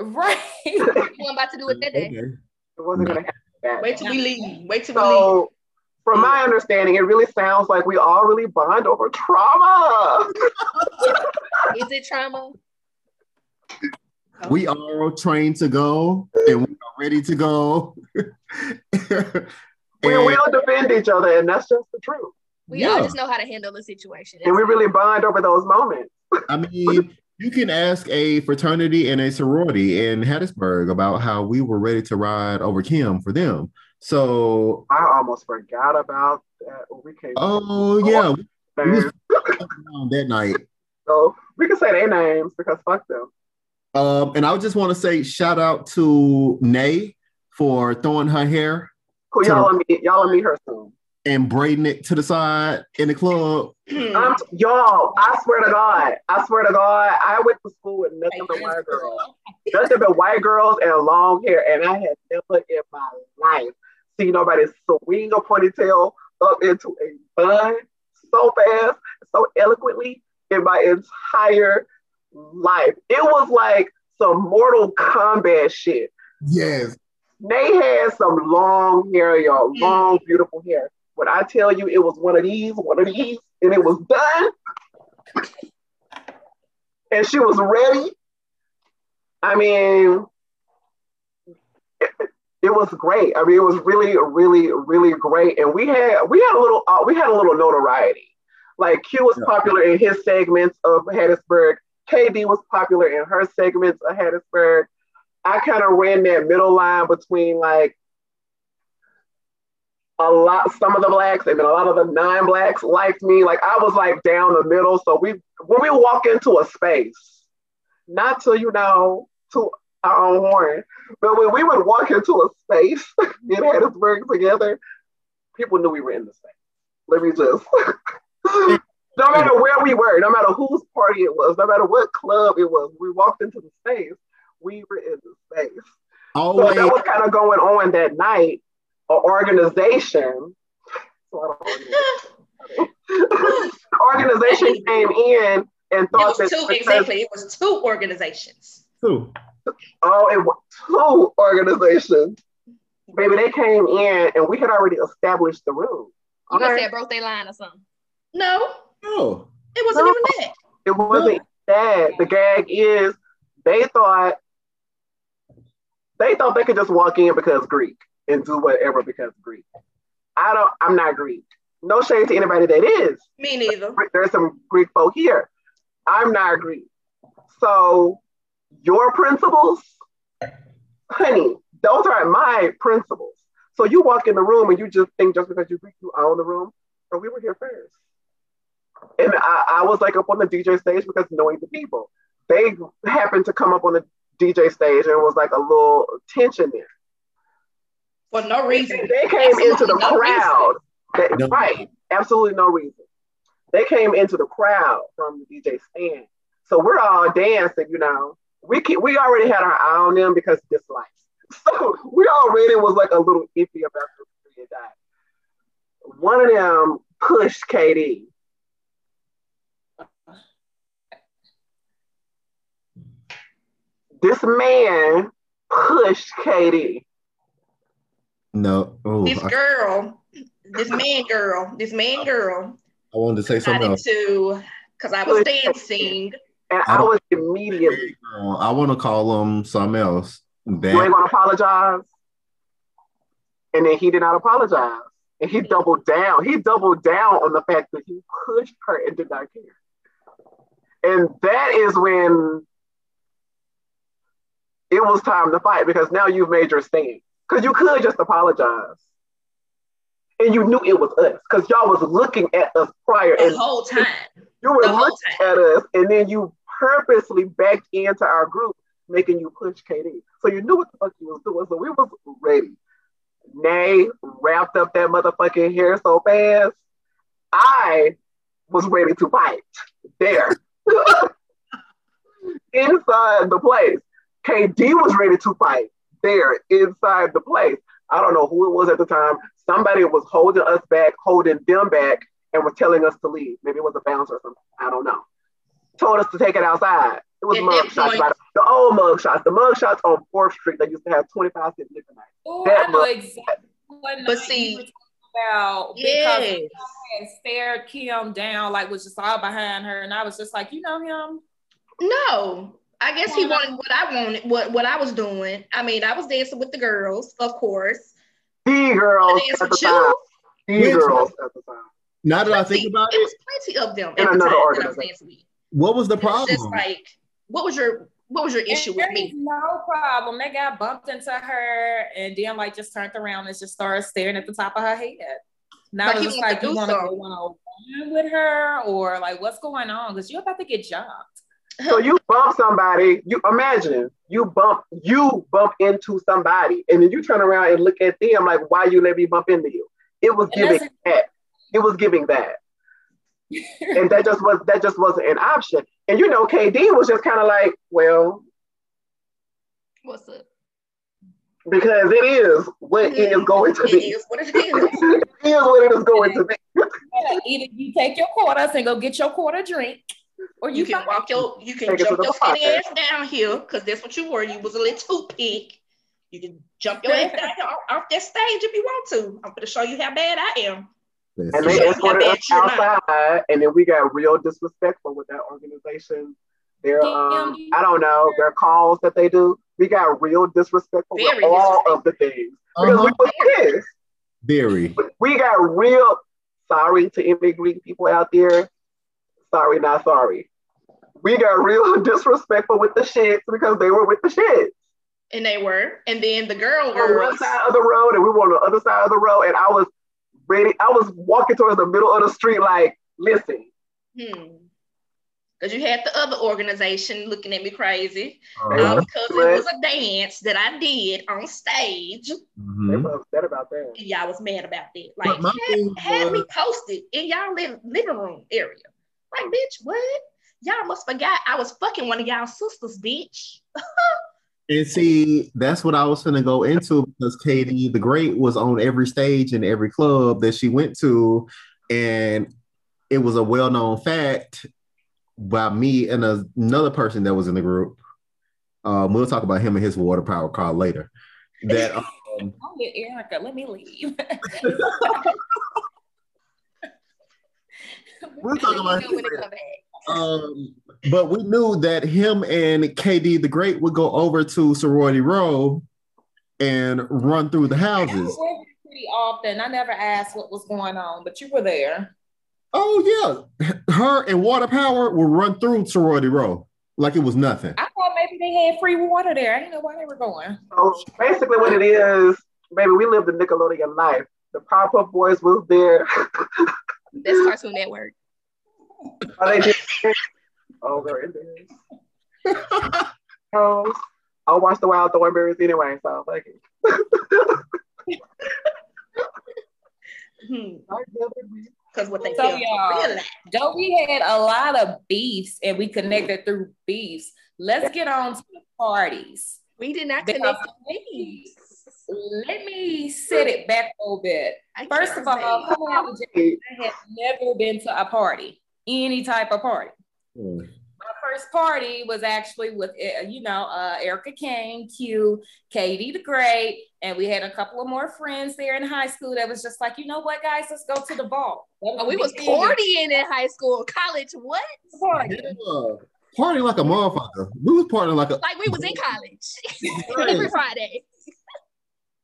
Right. What I'm about to do with that day. It wasn't gonna happen. That Wait till we leave. Wait till we leave. So from my understanding, it really sounds like we all really bond over trauma. Is it trauma? We are trained to go, and we are ready to go. We And- will defend each other, and that's just the truth. We all just know how to handle the situation. And we really bond over those moments. I mean, you can ask a fraternity and a sorority in Hattiesburg about how we were ready to ride over Kim for them. So, I almost forgot about that we came. oh yeah, we was that night. So we can say their names because fuck them. Um, and I just want to say shout out to Nay for throwing her hair Cool, y'all will meet y'all will meet her soon. And braiding it to the side in the club. I'm y'all, I swear to God, I swear to God, I went to school with nothing but white girls. Nothing but white girls and long hair, and I had never in my life seen nobody swing a ponytail up into a bun so fast, so eloquently in my entire life. It was like some Mortal Kombat shit. Yes. They had some long hair, y'all, long, beautiful hair. When I tell you it was one of these, one of these, and it was done, and she was ready. I mean, it, it was great. I mean, it was really, really, really great. And we had we had a little uh, we had a little notoriety. Like Q was popular in his segments of Hattiesburg. KD was popular in her segments of Hattiesburg. I kind of ran that middle line between like a lot, some of the blacks, and then a lot of the non-blacks liked me. Like I was like down the middle. So we, when we walk into a space, not to you know to our own horn, but when we would walk into a space in Hattiesburg together, people knew we were in the space. Let me just no matter where we were, no matter whose party it was, no matter what club it was, we walked into the space, we were in the space. Always. So that was kind of going on that night. An organization, organization came in and It thought was that two because- exactly. It was two organizations. Two. Oh, it was two organizations. Baby, they came in and we had already established the room. You must Okay. have broke their line or something. No, Oh. it wasn't No. even that. It wasn't that. The gag is they thought they thought they could just walk in because Greek and do whatever because Greek. I don't. I'm not Greek. No shade to anybody that is. Me neither. There's some Greek folk here. I'm not Greek. So your principles, honey, those are my principles. So you walk in the room and you just think just because you Greek, you own the room. But we were here first. And I, I was like up on the DJ stage because knowing the people. They happened to come up on the DJ stage and it was like a little tension there. For no reason. They came into the no crowd. They- No. Right. Absolutely no reason. They came into the crowd from the DJ stand. So we're all dancing, you know. We keep, we already had our eye on them because dislikes. So we already was like a little iffy about this three guy. One of them pushed KD. This man pushed KD. No. Oh, This I, girl, this man girl, this man girl I wanted to say something decided else. to, because I was dancing. And I I was immediately Girl, I want to call him something else. You ain't gonna apologize. And then he did not apologize. And he doubled down. He doubled down on the fact that he pushed her and did not care. And that is when it was time to fight because now you've made your stand. Because you could just apologize. And you knew it was us because y'all was looking at us prior The and whole time. you were looking at us and then you purposely backed into our group, making you push KD. So you knew what the fuck you was doing. So we was ready. Nay wrapped up that motherfucking hair so fast. I was ready to fight there. inside the place. KD was ready to fight there inside the place. I don't know who it was at the time. Somebody was holding us back, holding them back, and was telling us to leave. Maybe it was a bouncer or something. I don't know. Told us to take it outside. It was At mug shots, point- the, the old mug shots. The mug shots on 4th Street that used to have 25 cent liquor night. Oh, That I know was- exactly what But night see- you were talking about because Yes. I stared Kim down, like was just all behind her, and I was just like, you know him. No. I guess he wanted what I wanted, what, what I was doing. I mean, I was dancing with the girls, of course. The girls I danced at the with time. The Which- girls at the time. now that I think about it it, was plenty of them In at the another time that I was organization. dancing with. what was the It was problem? just like, what was your what was your issue with There me? No problem. That guy bumped into her and then like just turned around and just started staring at the top of her head. Now Like it's he just wanted like you want to go something. one on one with her or like what's going on? Because you're about to get jumped. So you bump somebody, you imagine you bump you bump into somebody and then you turn around and look at them like why you let me bump into you. It was giving that. It was giving that. and that just was that just wasn't an option. And you know, KD was just kind of like, well, What's up? because it is what it is going to It be. is what it is. it is what it is going to be. Either you take your quarters and go get your quarter drink, or You you, can walk your, you can Take it to jump your skinny ass down here because that's what you were. You was a little toothpick. You can jump your ass down here off, off that stage if you want to. I'm gonna show you how bad I am. And Listen, they Sure, escorted us bet you're outside, and then we got real disrespectful with that organization. Their, um, I don't know, their calls that they do. We got real disrespectful Very with all disrespectful. of the things because we Uh-huh. was pissed. very. We got real sorry to any Greek people out there. Sorry, not sorry. We got real disrespectful with the shits because they were with the shits. And they were. And then the girl was on one side of the road and we were on the other side of the road and I was ready. I was walking towards the middle of the street like, listen, Hmm. Because you had the other organization looking at me crazy. Uh-huh. Um, because it was a dance that I did on stage. they Mhm. were upset about that. And y'all was mad about that. Like, had, thing had me posted in y'all li- living room area. Like, bitch, what? Y'all must forgot I was fucking one of y'all sisters, bitch. And see, that's what I was gonna go into because KD the Great was on every stage in every club that she went to, and it was a well-known fact by me and a- another person that was in the group. Um, we'll talk about him and his water power car later. That um, Oh, Erica, let me leave. we'll talk about when it come back. Um, but we knew that him and KD the Great would go over to Sorority Row and run through the houses. pretty often. I never asked what was going on, but you were there. Oh yeah, her and Water Power would run through Sorority Row like it was nothing. I thought maybe they had free water there. I didn't know why they were going. So basically, what it is, baby, we lived the Nickelodeon life. The Powerpuff Boys was there. That's Cartoon Network. Are they just oh, they're in there. Oh, I watched the Wild Thornberrys anyway, so like Hmm. Because what they So, feel y'all, real life. Though we had a lot of beefs and we connected through beefs, let's get on to the parties. We did not Because- connect the beefs. Let me set it back a little bit. First of all, say. coming out of jail, I had never been to a party, any type of party. Hmm. My first party was actually with, uh, you know, uh, Erica Kane, Q, KD the Great, and we had a couple of more friends there in high school that was just like, you know what, guys, let's go to the ball. Oh, we was partying in high school, college. What? Party. Yeah. Party like a motherfucker. We was partying like a Like we was in college every Friday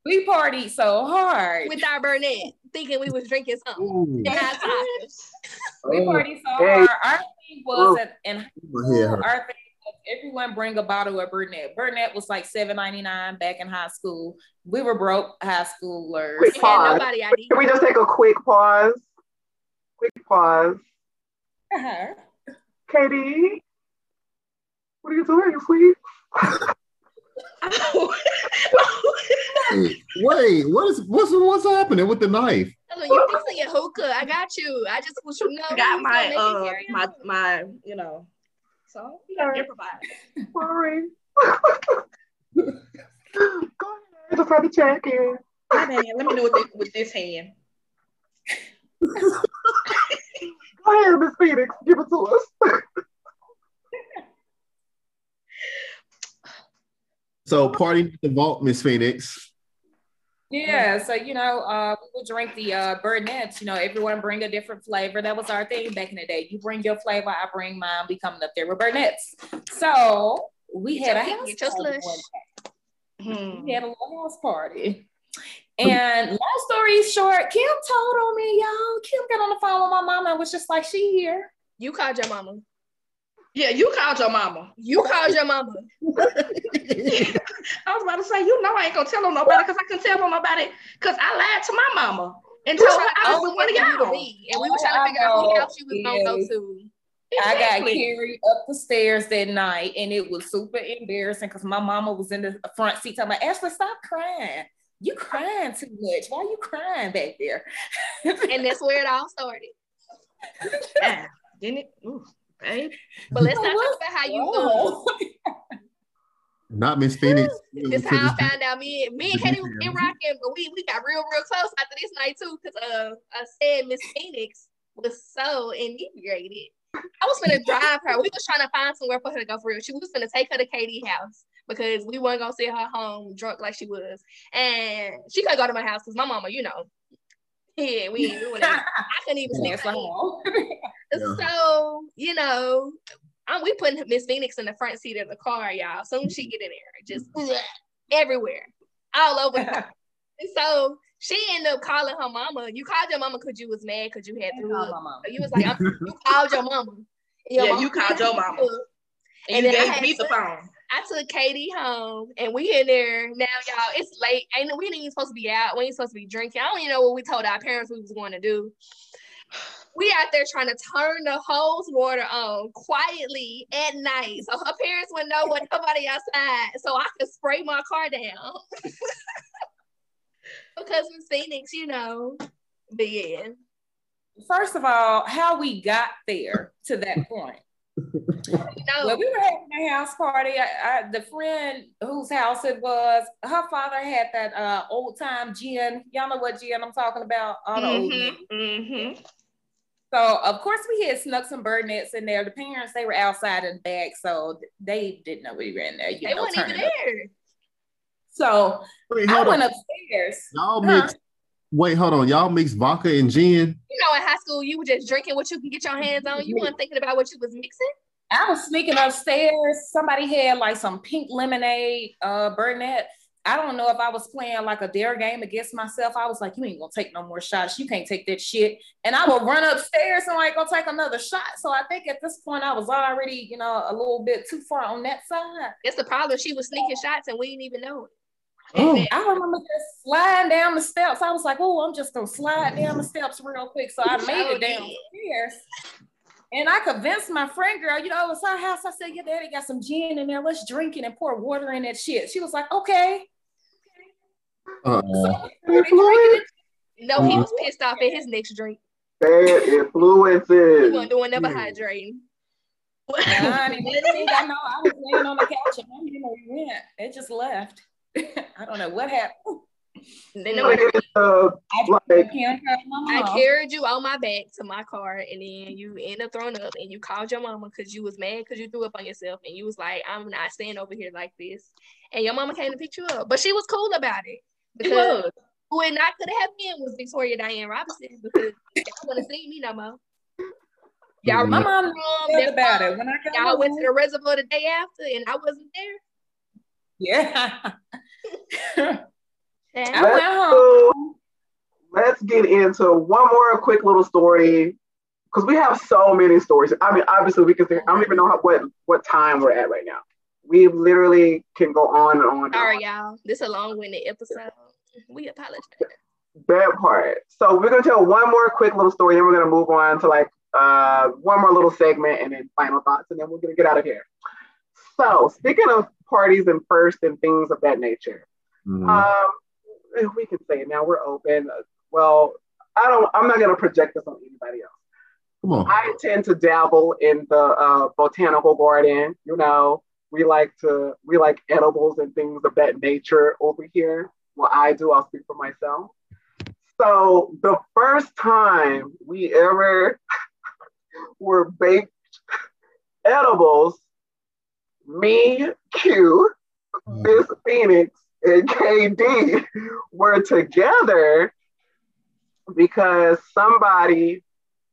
We partied so hard. with our Burnett, thinking we was drinking something. Ooh, And our we oh, partied so Hey. hard. Our thing was in, in high school, head our thing was everyone bring a bottle of Burnett. Burnett was like seven ninety nine back in high school. We were broke high schoolers. Quick We had pause. nobody ID. Can we just take a quick pause? Quick pause. Uh-huh. KD, what are you doing, sweet? Wait, wait, what is what's what's happening with the knife? Hello, you fixing your hookah? I got you. I just was you know. I got my gonna make me uh my my you know. So we gotta improvise. Sorry. Go ahead, just had to check in. My bad. Let me do it with, with this hand. Go ahead, Miss Phoenix, give it to us. So party at the vault, Miss Phoenix. Yeah, so you know, uh, we would drink the uh, Burnett's. You know, everyone bring a different flavor. That was our thing back in the day. You bring your flavor, I bring mine. We coming up there with Burnett's. So we had a house party slush. one day. Hmm. We had a little house party. And long story short, Kim told on me, y'all. Kim got on the phone with my mama and was just like, she here. You called your mama. Yeah, you called your mama. You called your mama. I was about to say, you know, I ain't gonna tell on nobody because I can tell on nobody because I lied to my mama and told her I was with one of y'all. And we were trying to figure out who house she was gonna go Yes. to. I got carried up the stairs that night and it was super embarrassing because my mama was in the front seat telling me, Ashley, stop crying. You crying too much. Why are you crying back there? And that's where it all started. Yeah, didn't it? Ooh, babe. But let's not talk about how you Oh. Not Miss Phoenix. This To how I found out me and me and KD been rocking, but we we got real real close after this night too, because uh I said Miss Phoenix was so inebriated. I was gonna drive her. We was trying to find somewhere for her to go for real. She was gonna take her to KD house because we weren't gonna see her home drunk like she was, and she couldn't go to my house because my mama, you know, yeah, we we wouldn't. I couldn't even sneak That's her Yeah. So, you know, I'm, we putting Miss Phoenix in the front seat of the car, y'all. Soon as she get in there, just everywhere, all over. the and so she ended up calling her mama. You called your mama because you was mad because you had I threw called up. mama. So you was like, you called your mama. Your Yeah, mama you called your mama. And, And you then I gave had me the phone. I took KD home and we in there now, y'all. It's late. Ain't we ain't even supposed to be out. We ain't supposed to be drinking. I don't even know what we told our parents we was going to do. We out there trying to turn the hose water on quietly at night, so her parents wouldn't know what nobody outside, so I could spray my car down. because in Phoenix, you know. But yeah, first of all, how we got there to that point. No, Well, we were having a house party. I, I, the friend whose house it was, her father had that uh, old time gin. Y'all know what gin I'm talking about? All the old Mhm, gin. mhm. So of course we had snuck some Burnett's in there. The parents they were outside in the back, so they didn't know we were in there. You they know, weren't even turning up. there. So Wait, I hold went on. upstairs. Y'all Huh? mix. Wait, hold on. Y'all mix vodka and gin. You know, in high school, you were just drinking what you can get your hands on. You weren't thinking about what you was mixing. I was sneaking upstairs. Somebody had like some pink lemonade, uh, Burnett. I don't know if I was playing like a dare game against myself. I was like, you ain't gonna take no more shots. You can't take that shit. And I would run upstairs and like go take another shot. So I think at this point I was already, you know, a little bit too far on that side. It's the problem. She was sneaking shots and we didn't even know it. Oh. I remember just sliding down the steps. I was like, oh, I'm just gonna slide down the steps real quick. So I made Sure it did. downstairs. And I convinced my friend girl, you know, it was her house. I said, Your daddy got some gin in there. Let's drink it and pour water in that shit. She was like, Okay. Uh, So we started drinking it. No, he was pissed off at his next drink. Bad influences. He influences. wasn't doing never Yeah. hydrating. And I didn't think I know I was laying on the couch and I didn't know he went. It just left. I don't know what happened. They know it is, uh, I Like- just can't have my I carried you on my back to my car, and then you end up throwing up, and you called your mama because you was mad because you threw up on yourself, and you was like, "I'm not staying over here like this." And your mama came to pick you up, but she was cool about it It because was. who it not could have been was Victoria Diane Robinson because y'all want to see me no more. Y'all My mom um, said that about time it when I y'all went to the reservoir the day after, and I wasn't there. Yeah. And I went home. Let's get into one more quick little story because we have so many stories. I mean, obviously, we can. Say, I don't even know how, what what time we're at right now. We literally can go on and on. and Sorry, on. y'all. This a long-winded episode. We apologize. That part. So we're gonna tell one more quick little story, then we're gonna move on to like uh one more little segment and then final thoughts, and then we're gonna get out of here. So speaking of parties and first and things of that nature, mhm. um, we can say it now. We're open. Well, I don't. I'm not gonna project this on anybody else. Come on. I tend to dabble in the uh, botanical garden. You know, we like to we like edibles and things of that nature over here. Well, I do. I'll speak for myself. So the first time we ever were baked edibles, me, Q, Miss Phoenix, and KD were together because somebody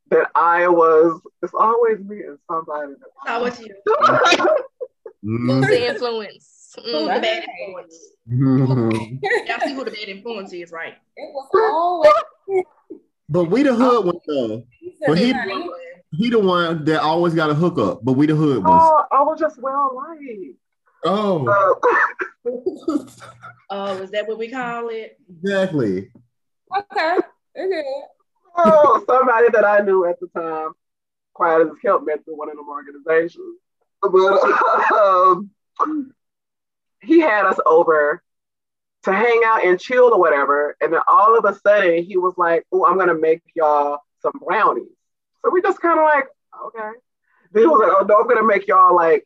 that I was, it's always me and somebody Not what you. that Who's the influence? Who's Mm. the bad Right. influence? Mhm. Y'all see who the bad influence is, right? It was always But we the hood one though. But he- He the one that always got a hookup, but we the hood ones. oh, I just well liked. Oh, Uh, Oh, is that what we call it? exactly. Okay. Okay. oh, somebody that I knew at the time, quiet as kept me through one of them organizations. But um, he had us over to hang out and chill or whatever. And then all of a sudden he was like, Oh, I'm gonna make y'all some brownies. So we just kind of like, okay. He was like, Oh, no, I'm gonna make y'all like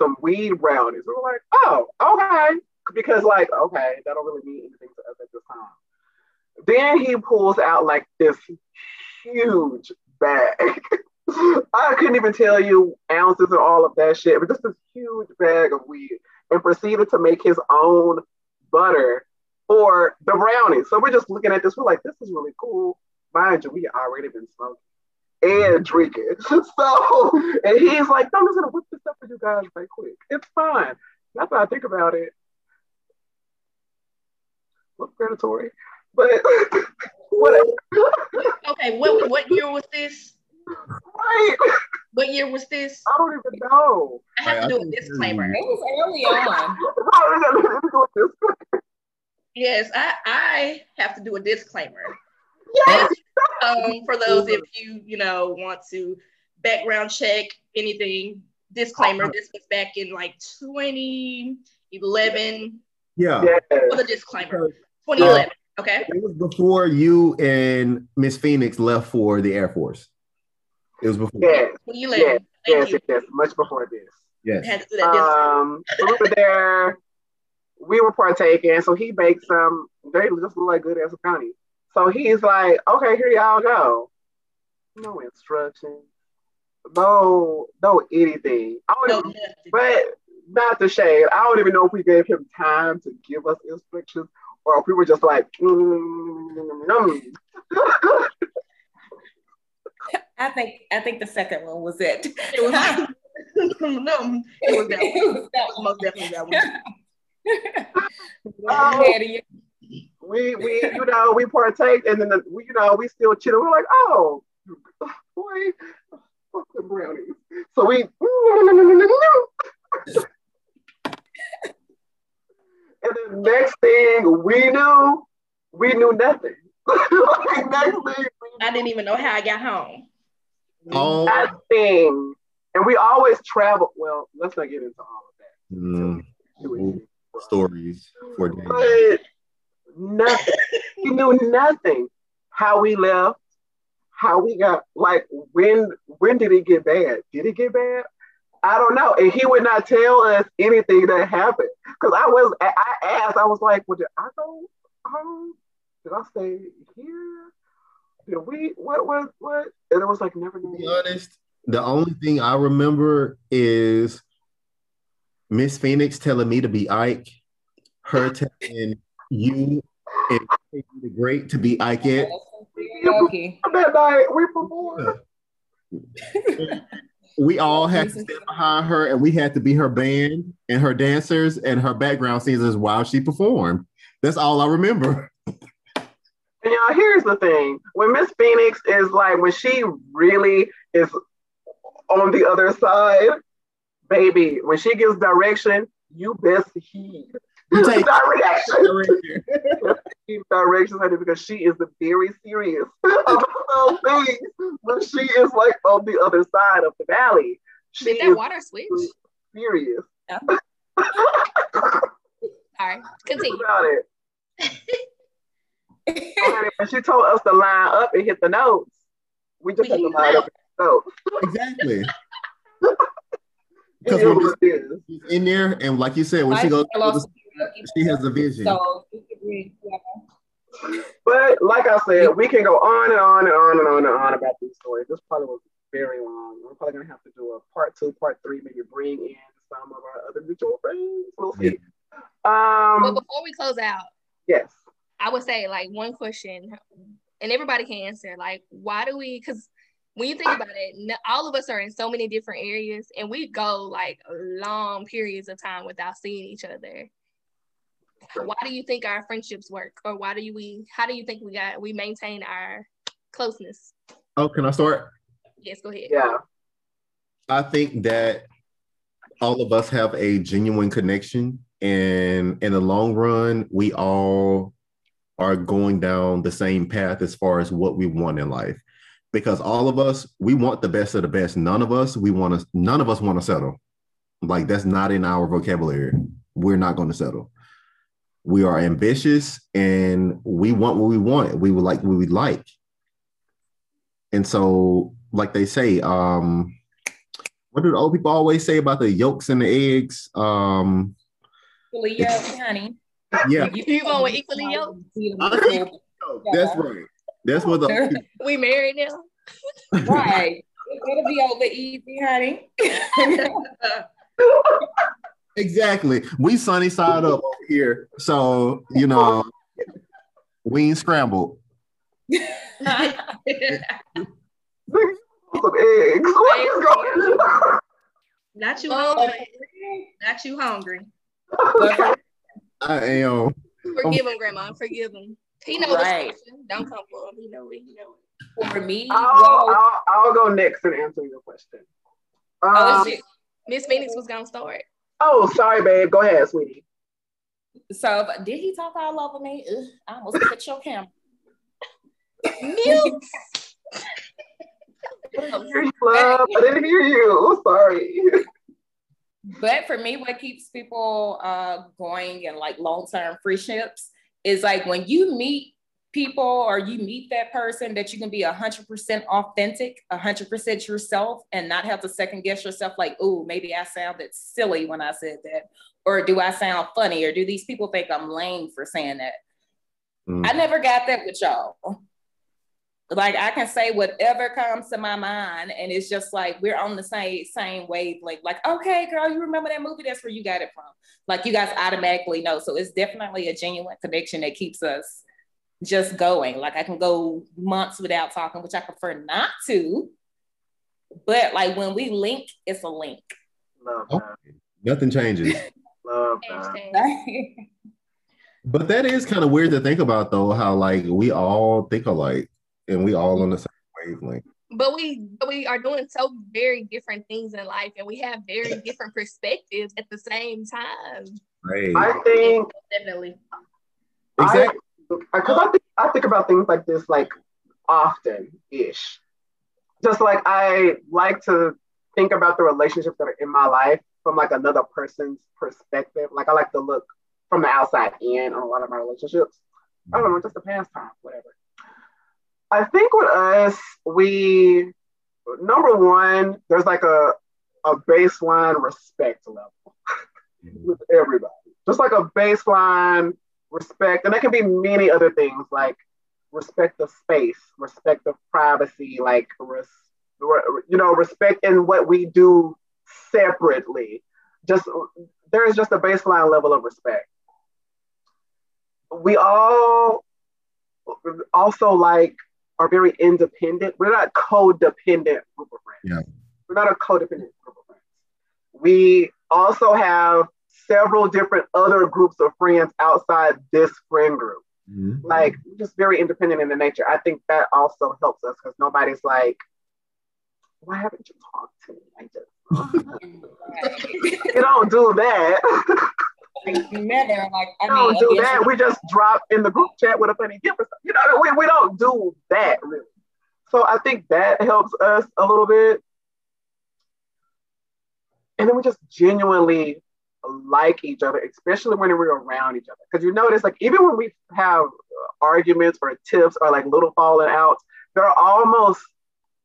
some weed brownies. We were like, oh, okay. Because like, okay, that don't really mean anything to us at this time. Then he pulls out like this huge bag. I couldn't even tell you ounces and all of that shit, but just this huge bag of weed and proceeded to make his own butter for the brownies. So we're just looking at this. We're like, this is really cool. Mind you, we already been smoking and drinking. So, and he's like, I'm just gonna whip this up for you guys right quick. It's fine. That's how I think about it. Look predatory, but whatever. Okay, what what year was this? right? What year was this? I don't even know. I have Right, to do a disclaimer. It was early on. Right, we gotta do this. Yes, I I have to do a disclaimer. Yes. Um, for those if you you know want to background check anything, disclaimer. This was back in like 2011. Yeah. Yes. For the disclaimer, 2011. Okay. It was before you and Miss Phoenix left for the Air Force. It was before. Yes, When you yes, left. Thank yes, yes, much before this. Yes. Had to do that. Um, so we were there. We were partaking. So he baked some. They just look like good ass brownies. So he's like, "Okay, here y'all go." No instructions. No, no anything. I don't no, even, but not the shade. I don't even know if we gave him time to give us instructions or if we were just like, mm. I think I think the second one was it. It was, no, it was that one. It was that It was most definitely that one. one. Ahead of you. we we you know we partake and then the, we you know we still chill. We're like, oh boy, fuck the brownies. So we and the next thing we knew, we knew nothing. like next thing we I didn't even know how I got home. knew Oh. nothing. And we always travel. Well, let's not get into all of that. Mm, stories for days. But nothing. he knew nothing. How we left, how we got like when when did it get bad? Did it get bad? I don't know. And he would not tell us anything that happened. Cause I was I asked, I was like, well, did I go home? Did I stay here? Did we what what what? And it was like never To be honest, the only thing I remember is Miss Phoenix telling me to be Ike, her telling you and KD the Great to be Ike. Okay. That night we performed. We all had to stand behind her and we had to be her band and her dancers and her background singers while she performed. That's all I remember. And y'all, here's the thing: when Miss Phoenix is like, when she really is on the other side, baby, when she gives direction, you best heed You take direction. Keep directions, honey, because she is very serious about those things. When she is like on the other side of the valley, she Did that is water switch? serious All right, continue. about it. So, she told us to line up and hit the notes, we just We had to line up and hit exactly. Because is when what it is. she's in there, and like you said, when she goes, she has a vision. So But like I said, we can go on and on and on and on and on about these stories. This probably was very long. We're probably gonna have to do a part two, part three, maybe bring in some of our other mutual friends. We'll see. But Um, before we close out, yes. I would say like one question, and everybody can answer. Like, why do we? Because when you think about it, all of us are in so many different areas, and we go like long periods of time without seeing each other. Why do you think our friendships work, or why do you, we? How do you think we got we maintain our closeness? Oh, can I start? Yes, go ahead. Yeah. I think that all of us have a genuine connection, and in the long run, we all are going down the same path as far as what we want in life. Because all of us, we want the best of the best. None of us, we want to. None of us want to settle. Like that's not in our vocabulary. We're not going to settle. We are ambitious, and we want what we want. We would like what we like. And so, like they say, um, what do the old people always say about the yolks and the eggs? Um, Equally yoked, honey. yeah, You going with equally yoked? that's right. That's what the old people- We married now. Right. It'll be over easy, honey. Exactly. We sunny side up over here, so you know we ain't scrambled. Some eggs. What is going on? Not you Oh, hungry. Not you hungry. I am. forgive him, Grandma. Forgive him. He knows Right. the solution. Don't come for him. He know it. He know it. For me, I'll, well, I'll, I'll go next and answer your question. oh, Um, shit. Miss Phoenix was gonna start. Oh, sorry, babe. Go ahead, sweetie. So did he talk all over me? Ugh, I almost cut your camera. Mute. I didn't hear you, love. I didn't hear you. Sorry. But for me, what keeps people uh, going and like long term friendships is like when you meet people or you meet that person that you can be 100% authentic 100% yourself and not have to second guess yourself like oh maybe i sounded silly when i said that or do i sound funny? or do these people think i'm lame for saying that? Mm. i never got that with y'all. Like i can say whatever comes to my mind and it's just like we're on the same same wavelength. Like okay girl you remember that movie? That's where you got it from. Like you guys automatically know. So it's definitely a genuine connection that keeps us just going. Like I can go months without talking, which I prefer not to. But like when we link, it's a link. Love oh, nothing changes. Love but that is kind of weird to think about though, how like we all think alike and we all on the same wavelength. But we but we are doing so very different things in life and we have very different perspectives at the same time. Right. I think definitely. Exactly because I think I think about things like this like often ish. Just like I like to think about the relationships that are in my life from like another person's perspective. Like I like to look from the outside in on a lot of my relationships. I don't know, just a pastime, whatever. I think with us, we number one, there's like a a baseline respect level with everybody. Just like a baseline respect, and that can be many other things like respect of space, respect of privacy, like res, you know, respect in what we do separately. Just there is just a baseline level of respect. We all also like are very independent. We're not codependent group of friends. Yeah. We're not a codependent group of friends. We also have several different other groups of friends outside this friend group. Mm-hmm. Like just very independent in the nature. I think that also helps us because nobody's like, why haven't you talked to me? I just you don't do that. like never like I don't do that. We just drop in the group chat with a funny gift or something. You know, we, we don't do that really. So I think that helps us a little bit. And then we just genuinely like each other, especially when we're around each other. Because you notice, like, even when we have arguments or tips or like little falling outs, they're almost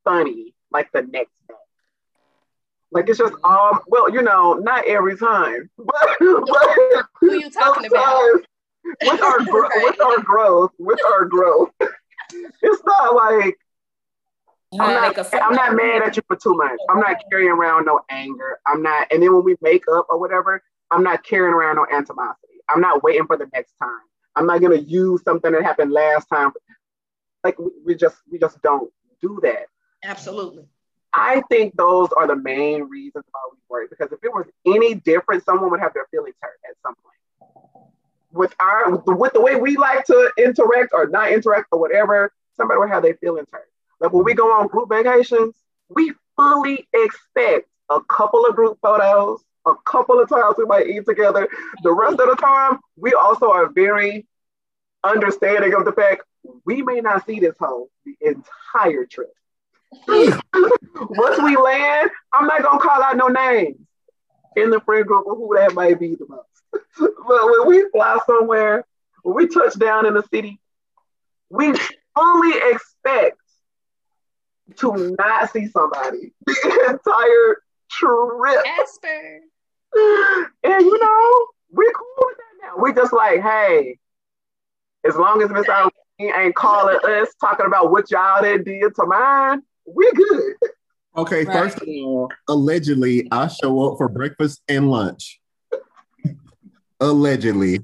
funny like the next day. Like it's just um well, you know, not every time, but, but who are you talking about? With our gro- with our growth, with our growth, it's not like I'm not, I'm not mad at you for too much. I'm not carrying around no anger. I'm not, and then when we make up or whatever, I'm not carrying around no animosity. I'm not waiting for the next time. I'm not gonna use something that happened last time. Like we, we just we just don't do that. Absolutely. I think those are the main reasons why we work. Because if it was any different, someone would have their feelings hurt at some point. With our with the way we like to interact or not interact or whatever, somebody would have their feelings hurt. Like when we go on group vacations, we fully expect a couple of group photos, a couple of times we might eat together. The rest of the time, we also are very understanding of the fact we may not see this home the entire trip. Once we land, I'm not gonna call out no names in the friend group of who that might be the most. but when we fly somewhere, when we touch down in the city, we fully expect to not see somebody the entire trip. Casper. And you know, we're cool with that now. We just like, hey, as long as Miss Irene ain't calling us talking about what y'all did to mine, we good. Okay, right. first of all, allegedly, I show up for breakfast and lunch. allegedly.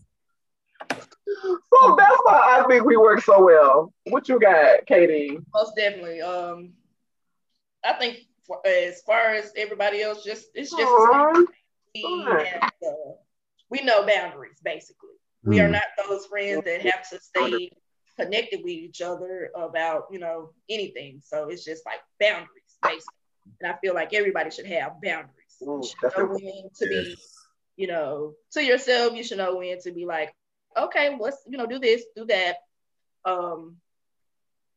So that's why I think we work so well. What you got, KD? Most definitely. Um, I think for, as far as everybody else, just it's just Aww. we, have, uh, we know boundaries. Basically, mm. we are hmm. not those friends that have to stay connected with each other about you know anything. So it's just like boundaries, basically. And I feel like everybody should have boundaries. Ooh, you should know when to be, you know, to yourself. You should know when to be like, okay, let's you know do this, do that. Um,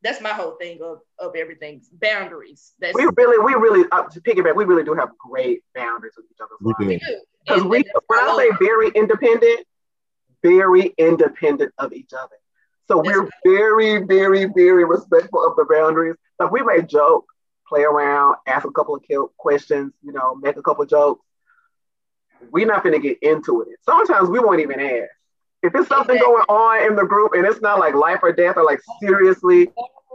that's my whole thing of, of everything boundaries. That's we really, we really uh, to piggyback. We really do have great boundaries with each other. We do because we, when I say very independent, very independent of each other. So Yes. we're very, very, very respectful of the boundaries. Like we may joke, play around, ask a couple of questions, you know, make a couple of jokes. We're not gonna get into it. Sometimes we won't even ask. If it's something Exactly. going on in the group and it's not like life or death or like seriously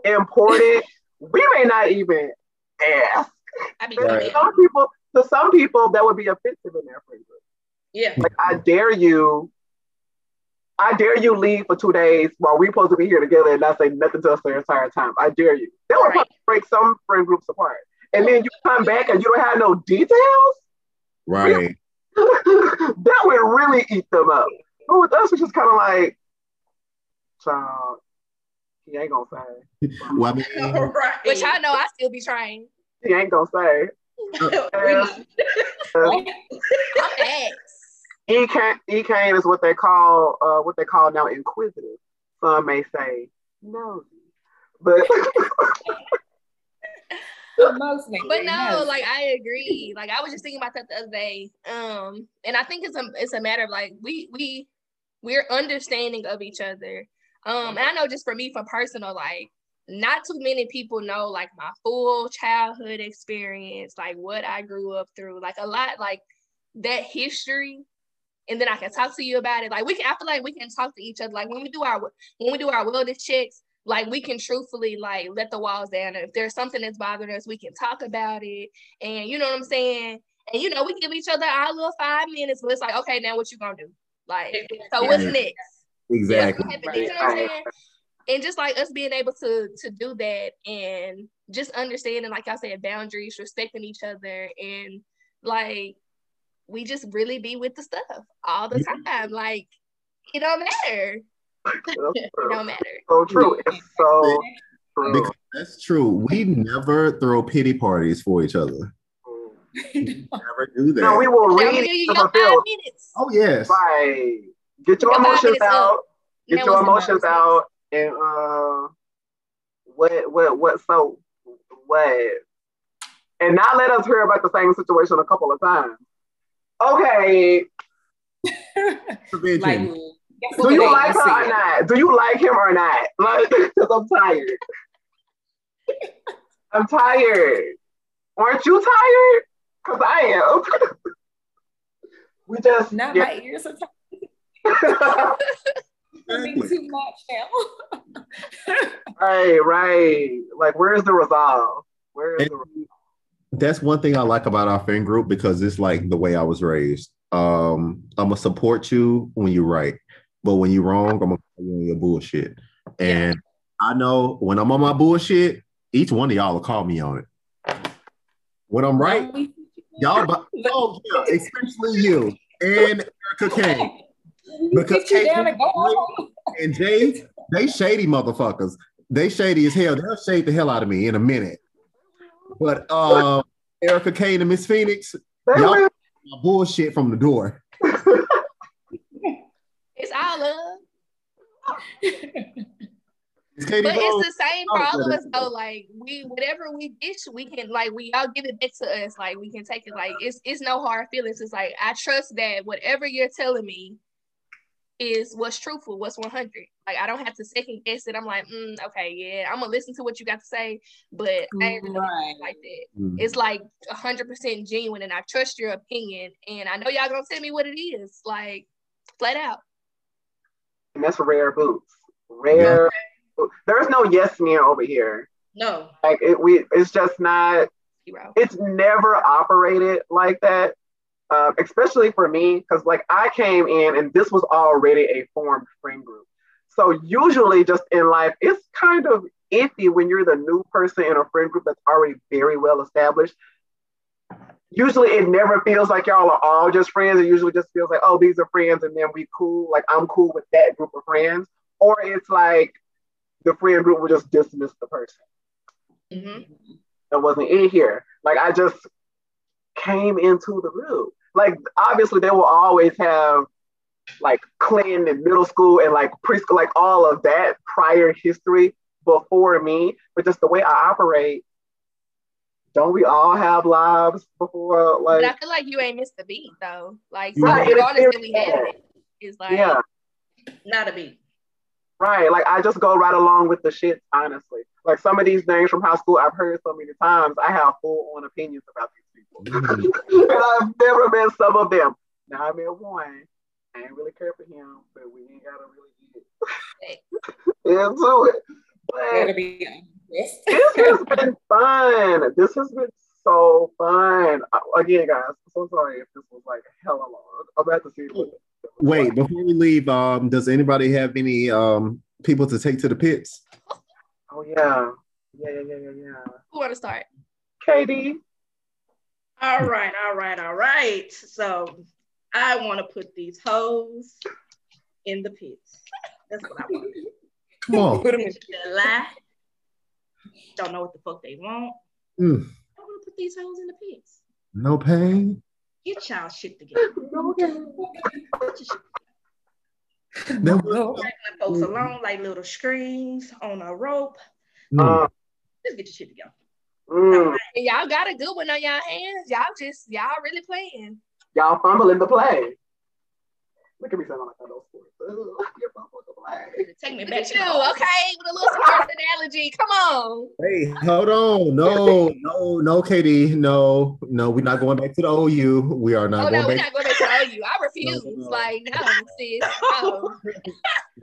important, we may not even ask. I be And Right. right. Some people, to some people, that would be offensive in their friend group. Yeah. Like, I dare you, I dare you leave for two days while we're supposed to be here together and not say nothing to us the entire time. I dare you. That would Right. probably break some friend groups apart. And then you come back and you don't have no details. Right. that would really eat them up. But with us, it's just kind of like, child, he ain't gonna say. Well, I mean, All right. Which I know I still be trying. He ain't gonna say. We know. I'm ex. E Kane, E is what they call uh, what they call now inquisitive. Some may say nosy, but Mostly. But no, like I agree. Like I was just thinking about that the other day. Um, and I think it's a it's a matter of like we we we're understanding of each other. Um, and I know just for me, for personal, like not too many people know like my full childhood experience, like what I grew up through, like a lot, like that history. And then I can talk to you about it. Like we can, I feel like we can talk to each other. Like when we do our when we do our wellness checks, like we can truthfully like let the walls down. If there's something that's bothering us, we can talk about it. And you know what I'm saying? And you know, we give each other our little five minutes, but it's like, okay, now what you gonna do? Like, so what's next? exactly. What's happening? You know what I'm saying? And just like us being able to to do that and just understanding, like I said, boundaries, respecting each other, and like we just really be with the stuff all the time. Like it don't matter. It don't matter. so true. It's so true. Because that's true. We never throw pity parties for each other. Never do that. No, we will Now read we you to five fulfill. minutes. oh yes. Right. Get your Your emotions minutes up. out. Get Now your emotions out. And uh, what what what so what? And not let us hear about the same situation a couple of times. Okay. Like, Do you like let's her or see. not? Do you like him or not? Like, because I'm tired. I'm tired. Aren't you tired? Because I am. we just Not yeah. my ears are talking Exactly. too much now. right, right. Like, where's the resolve? Where is And- the resolve? That's one thing I like about our friend group because it's like the way I was raised. Um, I'm gonna support you when you're right, but when you're wrong, I'm gonna call you on your bullshit. And I know when I'm on my bullshit, each one of y'all will call me on it. When I'm right, y'all, but oh yeah, especially you and Erica Kane Because Get you down Kate- and go home. and Jay, they shady motherfuckers. They shady as hell. They'll shade the hell out of me in a minute. But uh, Erica Kane and Miss Phoenix, They y'all- will. my bullshit from the door. It's all love. It's Katie But Bone. it's the same for all of us though. Like we whatever we dish, we can like we all give it back to us. Like we can take it. Like it's it's no hard feelings. It's like I trust that whatever you're telling me is what's truthful, what's 100. Like I don't have to second guess it. I'm like, mm, okay, yeah, I'm gonna listen to what you got to say, but I ain't really Right. like that. Mm. It's like 100% genuine, and I trust your opinion. And I know y'all gonna tell me what it is, like flat out. And that's a rare boots. Rare. There's no yes man over here. No. Like it, we, it's just not. Hero. It's never operated like that. Uh, especially for me, because like I came in and this was already a formed friend group. So usually, just in life, it's kind of iffy when you're the new person in a friend group that's already very well established. Usually, it never feels like y'all are all just friends. It usually just feels like, oh, these are friends, and then we cool. Like I'm cool with that group of friends. Or it's like the friend group would just dismiss the person hmm that wasn't in here. Like I just came into the group. Like obviously they will always have like clan in middle school and like preschool, like all of that prior history before me. But just the way I operate, don't we all have lives before But I feel like you ain't missed the beat though. Like Right, so and regardless that we have sad. it, it's like yeah. Not a beat. Right. Like I just go right along with the shit, honestly. Like some of these names from high school I've heard so many times, I have full on opinions about these people. Mhm. and I've never met some of them. Now I met one. I ain't really care for him, but we ain't gotta really get into it. Gotta But be honest. this has been fun. This has been so fun. Again, guys, I'm so sorry if this was like hella long. I'm about to see what Wait, before we leave, um, does anybody have any um people to take to the pits? Oh yeah. Yeah, yeah, yeah, yeah, yeah. Who want to start? KD. All right, all right, all right. So I want to put these hoes in the pits. That's what I want to do. Come on. Put 'em in- They lie. Don't know what the fuck they want. Mm, these hoes in the pits. no pain. Get y'all shit together. Get your shit That was- No. Folks along like little strings on a rope. Mm. Uh, Let's get your shit together. mm, y'all got a good one on y'all hands. Y'all just y'all really playing. y'all fumbling the play. Look at me sounding like I know sports. Ugh, You're fumbling the play. Take me Look back to you, the okay? With a little sports analogy. Come on. Hey, hold on. No, no, no, KD. No, no, we're not going back to the OU. We are not Oh no, going we're not going back to tell you. I refuse. No, no. Like, no, sis.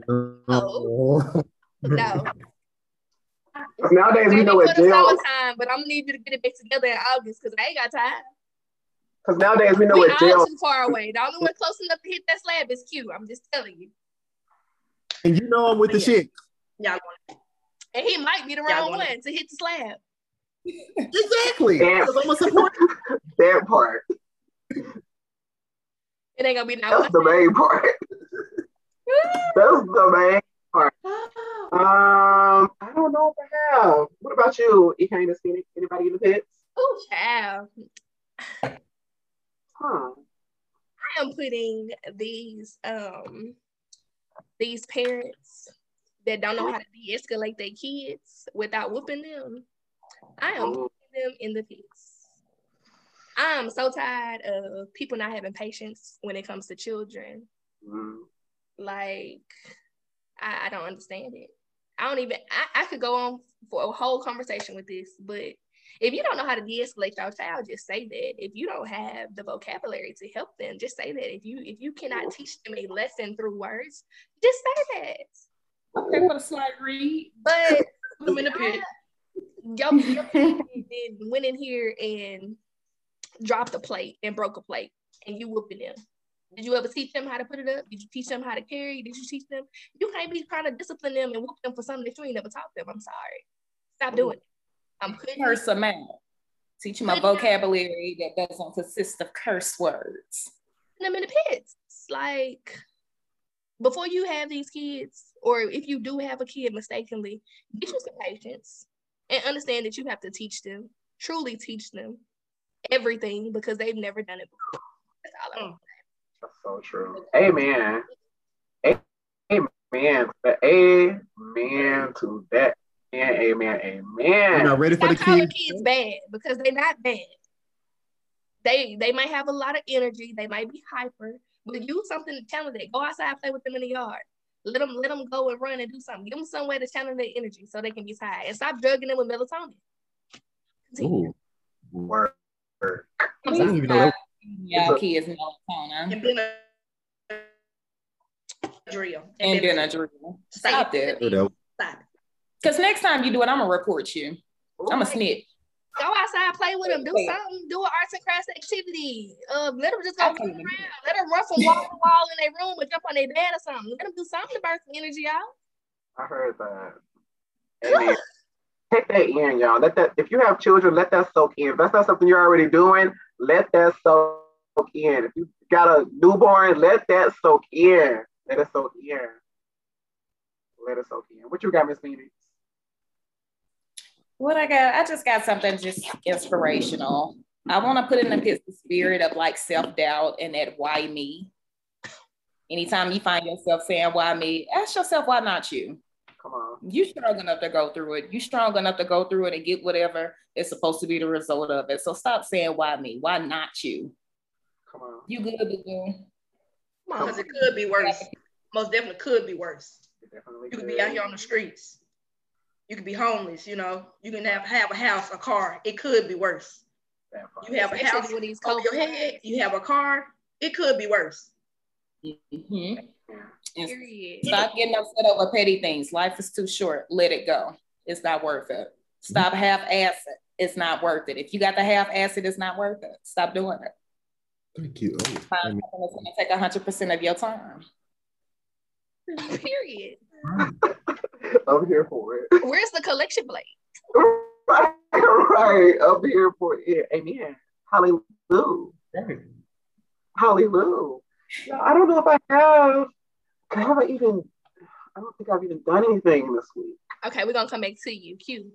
No, No. no. Nowadays we know for what the jail. summertime, but I'm gonna need you to get it back together in August because I ain't got time. Because nowadays we know we what all jail. too far away. The only one close enough to hit that slab is Q. I'm just telling you. And you know I'm with the Yeah. shit. Y'all And he might be the wrong wanna- one to hit the slab. Exactly. Yeah. Because I'm a supporter. That part. It ain't gonna be no That's the main part. That's the main. part. Um, I don't know if I have. What about you, Ekaina Phoenix? Anybody in the pits? Oh, child. Huh. I am putting these um these parents that don't know how to de-escalate their kids without whooping them. I am Oh, putting them in the pits. I'm so tired of people not having patience when it comes to children. mm. Like, I, I don't understand it. I don't even, I, I could go on for a whole conversation with this, but if you don't know how to de-escalate your child, just say that. If you don't have the vocabulary to help them, just say that. If you if you cannot teach them a lesson through words, just say that. Okay, for the slide read. But Put them in the pit. your, your kid did- went in here and dropped a plate and broke a plate, and you whooping them. Did you ever teach them how to put it up? Did you teach them how to carry? Did you teach them? You can't be trying to discipline them and whoop them for something that you ain't never taught them. I'm sorry. Stop doing it. I'm putting Curse them out. Teach them a vocabulary that doesn't consist of curse words. them in the pits. Like before you have these kids, or if you do have a kid mistakenly, get you some patience and understand that you have to teach them, truly teach them everything because they've never done it before. That's all I hmm. want. That's so true. Amen. Amen. Amen to that. And amen. You're Amen. not ready for the Stop calling kids. kids bad because they're not bad. They they might have a lot of energy, they might be hyper, but use something to channel that. Go outside, play with them in the yard. Let them let them go and run and do something. Give them some way to channel their energy so they can be tired and stop drugging them with melatonin. Continue. Ooh. Word. Word. I didn't even know that. Yeah, kids melatonin And then a drill. and then then a drill. Stop Stop that. Good though. Stop. Because next time you do it, I'm gonna report you. I'm a snitch. Go outside, play with them, do something, do an arts and crafts activity. Um, let them just go Okay. run around. Let them run from wall to wall in their room or jump on their bed or something. Let them do something to burn some energy out. I heard that. Amen. Take that in, y'all. Let that if you have children, let that soak in. If that's not something you're already doing, let that soak in. If you got a newborn, let that soak in. Let it soak in. Let it soak in. What you got, Miss Phoenix? What I got, I just got something just inspirational. I want to put in the pit the spirit of like self doubt and that why me. Anytime you find yourself saying why me, ask yourself why not you. Come on. You strong enough to go through it. You strong enough to go through it and get whatever is supposed to be the result of it. So stop saying why me. Why not you? Come on. You good to do. Come on. Because it could be worse. most definitely could be worse. It definitely You could be out here on the streets. You could be homeless, you know. You can have, have a house, a car. It could be worse. You have a house with these over your head, you have a car. It could be worse. Mhm. Period. Stop getting upset over petty things. Life is too short. Let it go. It's not worth it. Stop half ass it. It's not worth it. If you got the half ass it, it's not worth it. Stop doing it. Thank you. Oh, Find I something mean, that's gonna take hundred percent of your time. Period. I'm here for it. Where's the collection plate? right, right. I'm here for it. Amen. Hallelujah. right. Hallelujah. Yeah, I don't know if I have. I haven't even. I don't think I've even done anything this week. Okay, we're gonna come back to you. Q.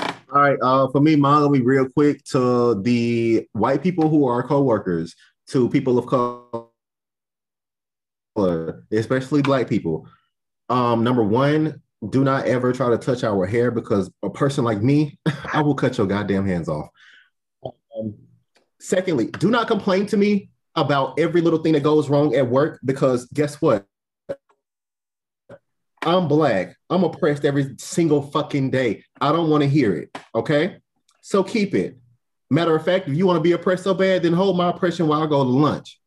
All right. Uh, for me, mine will be real quick to the white people who are co-workers, to people of color, especially black people. Um, number one, do not ever try to touch our hair because a person like me, I will cut your goddamn hands off. Um, secondly, do not complain to me about every little thing that goes wrong at work because guess what? I'm black. I'm oppressed every single fucking day. I don't want to hear it. Okay. So keep it. Matter of fact, if you want to be oppressed so bad, then hold my oppression while I go to lunch.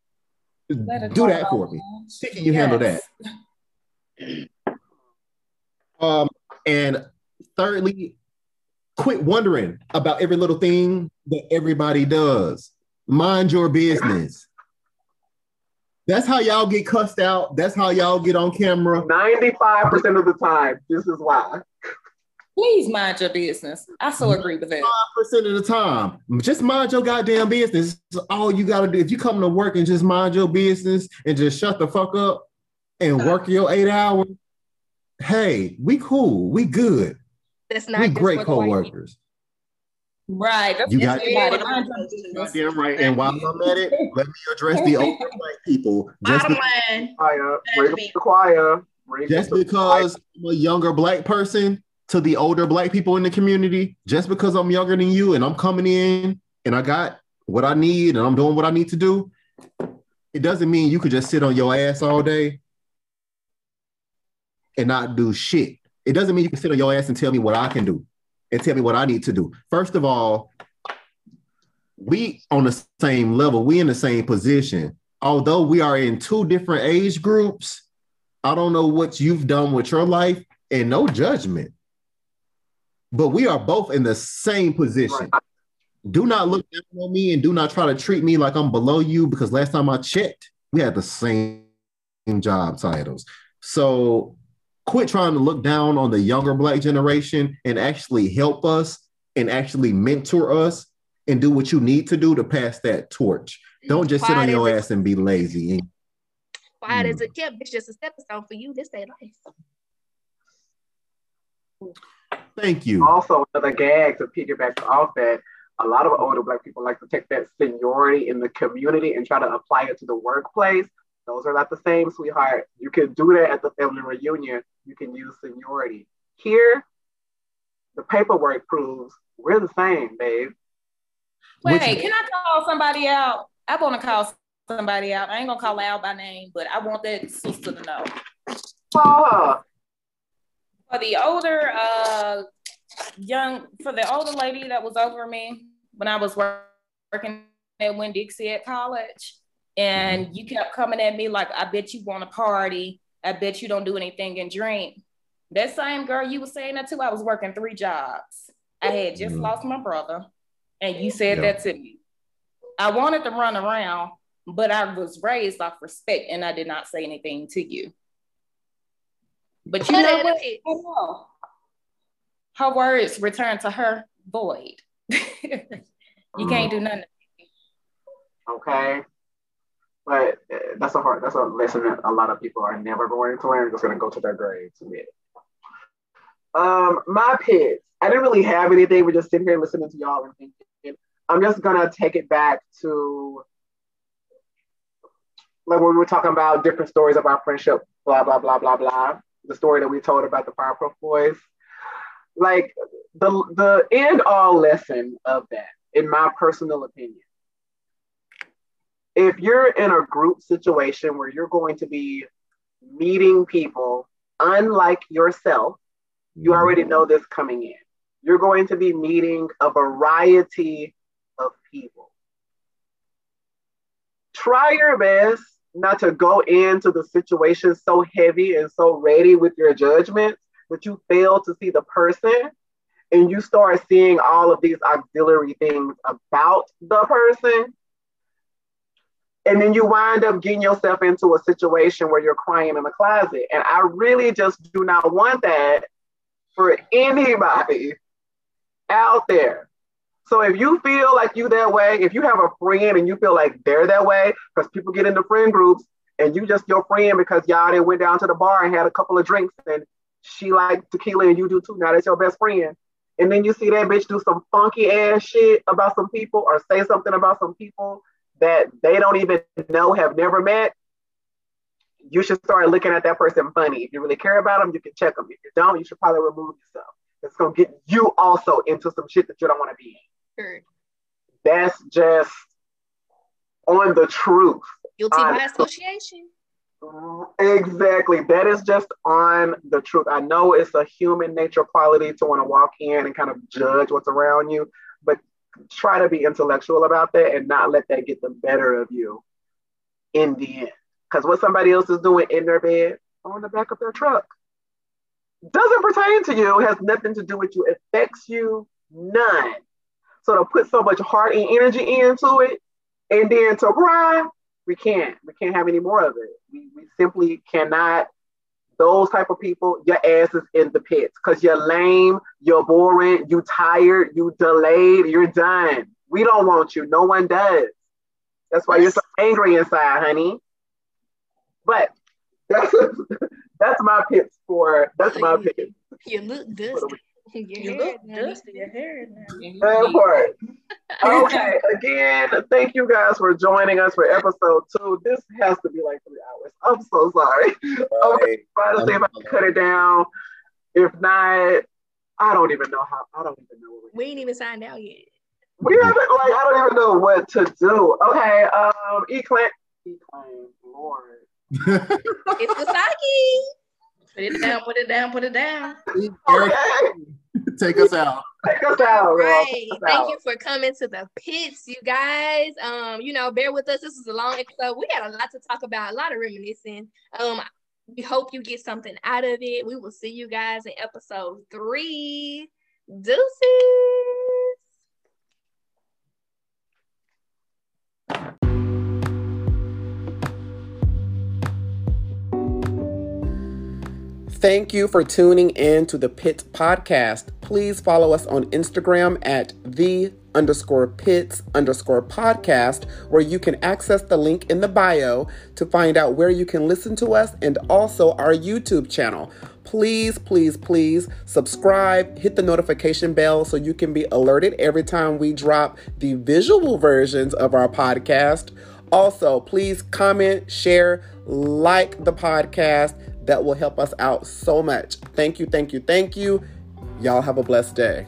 Do that for me. See, can you handle that? Yes. Um, and thirdly, quit wondering about every little thing that everybody does. Mind your business. That's how y'all get cussed out. That's how y'all get on camera. 95% of the time, this is why. Please mind your business. I so agree with that. Five percent of the time. Just mind your goddamn business. It's all you gotta do. If you come to work and just mind your business and just shut the fuck up and work your eight hours, hey, we cool. We good. That's not We great for the white people. co-workers. Right. That's You got- everybody. Mind your business. Goddamn right. And while I'm at it, let me address the older black people. Just, Bottom be- line, Choir, That's bring the choir. Just up the because I'm a younger black person to the older black people in the community, just because I'm younger than you and I'm coming in and I got what I need and I'm doing what I need to do, it doesn't mean you could just sit on your ass all day and not do shit. It doesn't mean you can sit on your ass and tell me what I can do and tell me what I need to do. First of all, we on the same level, we in the same position. Although we are in two different age groups, I don't know what you've done with your life and no judgment. But we are both in the same position. Do not look down on me and do not try to treat me like I'm below you because last time I checked, we had the same job titles. So quit trying to look down on the younger black generation and actually help us and actually mentor us and do what you need to do to pass that torch. Don't just sit on your as a- ass and be lazy. Quiet Mm. as a kept. It's just a stepping stone for you. This ain't life. Thank you. Also, another gag to piggyback off that, a lot of older Black people like to take that seniority in the community and try to apply it to the workplace. Those are not the same, sweetheart. You can do that at the family reunion. You can use seniority. Here, the paperwork proves we're the same, babe. Wait, Which- can I call somebody out? I want to call somebody out. I ain't gonna call her out by name, but I want that sister to know. Oh, For the older uh young for the older lady that was over me when I was work- working at Winn Dixie at college, and you kept coming at me like, I bet you want to party. I bet you don't do anything and drink. That same girl you were saying that to, I was working three jobs. I had just Mhm. lost my brother, and you said Yeah. that to me. I wanted to run around, but I was raised off respect, and I did not say anything to you. But you know what? I know. Her words return to her void. you can't do nothing. okay. But uh, that's a hard, that's a lesson that a lot of people are never going to learn. Just going to go to their graves with. Um, my pits. I didn't really have anything. We're just sitting here listening to y'all and thinking. I'm just gonna take it back to like when we were talking about different stories of our friendship, blah blah blah blah blah. The story that we told about the Powerpuff Boys. Like the the end all lesson of that, in my personal opinion, if you're in a group situation where you're going to be meeting people unlike yourself, you already know this coming in. You're going to be meeting a variety of people. Try your best not to go into the situation so heavy and so ready with your judgments that you fail to see the person and you start seeing all of these auxiliary things about the person and then you wind up getting yourself into a situation where you're crying in the closet. And i really just do not want that for anybody out there. So if you feel like you that way if you have a friend and you feel like they're that way because people get into friend groups and you just your friend because y'all then went down to the bar and had a couple of drinks and she liked tequila and you do too. Now that's your best friend. And then you see that bitch do some funky ass shit about some people or say something about some people that they don't even know, have never met, you should start looking at that person funny. If you really care about them, you can check them. If you don't, you should probably remove yourself. It's gonna get you also into some shit that you don't want to be in. Sure. That's just on the truth. Guilty by association. Exactly. That is just on the truth. I know it's a human nature quality to want to walk in and kind of judge what's around you, but try to be intellectual about that and not let that get the better of you in the end. Because what somebody else is doing in their bed on the back of their truck doesn't pertain to you, has nothing to do with you, affects you none. So to put so much heart and energy into it and then to cry we can't. We can't have any more of it. We, we simply cannot. Those type of people, your ass is in the pits because you're lame, you're boring, you tired, you delayed, you're done. We don't want you. No one does. That's why you're so angry inside, honey. But that's that's my pits for that's my pits. You look good. you look dusty. Your hair now. That part. Okay. Again, thank you guys for joining us for episode two. This has to be like three hours. I'm so sorry. Okay. Try to see if I can cut it down. If not, I don't even know how. I don't even know. we ain't even signed out yet. We haven't like I don't even know what to do. Okay. Um. Eclaim. Eclaim. Lord. it's Wasaki. Put it down, put it down, put it down. Okay. Take us out. Take us out. Right. Us Thank out. you for coming to the pits, you guys. Um, you know, bear with us. This is a long episode. We got a lot to talk about, a lot of reminiscing. Um, we hope you get something out of it. We will see you guys in episode three. Deuces. Thank you for tuning in to the Pit Podcast. Please follow us on Instagram at the underscore pits underscore podcast, where you can access the link in the bio to find out where you can listen to us and also our YouTube channel. Please, please, please subscribe, hit the notification bell so you can be alerted every time we drop the visual versions of our podcast. Also, please comment, share, like the podcast that will help us out so much. Thank you, thank you, thank you. Y'all have a blessed day.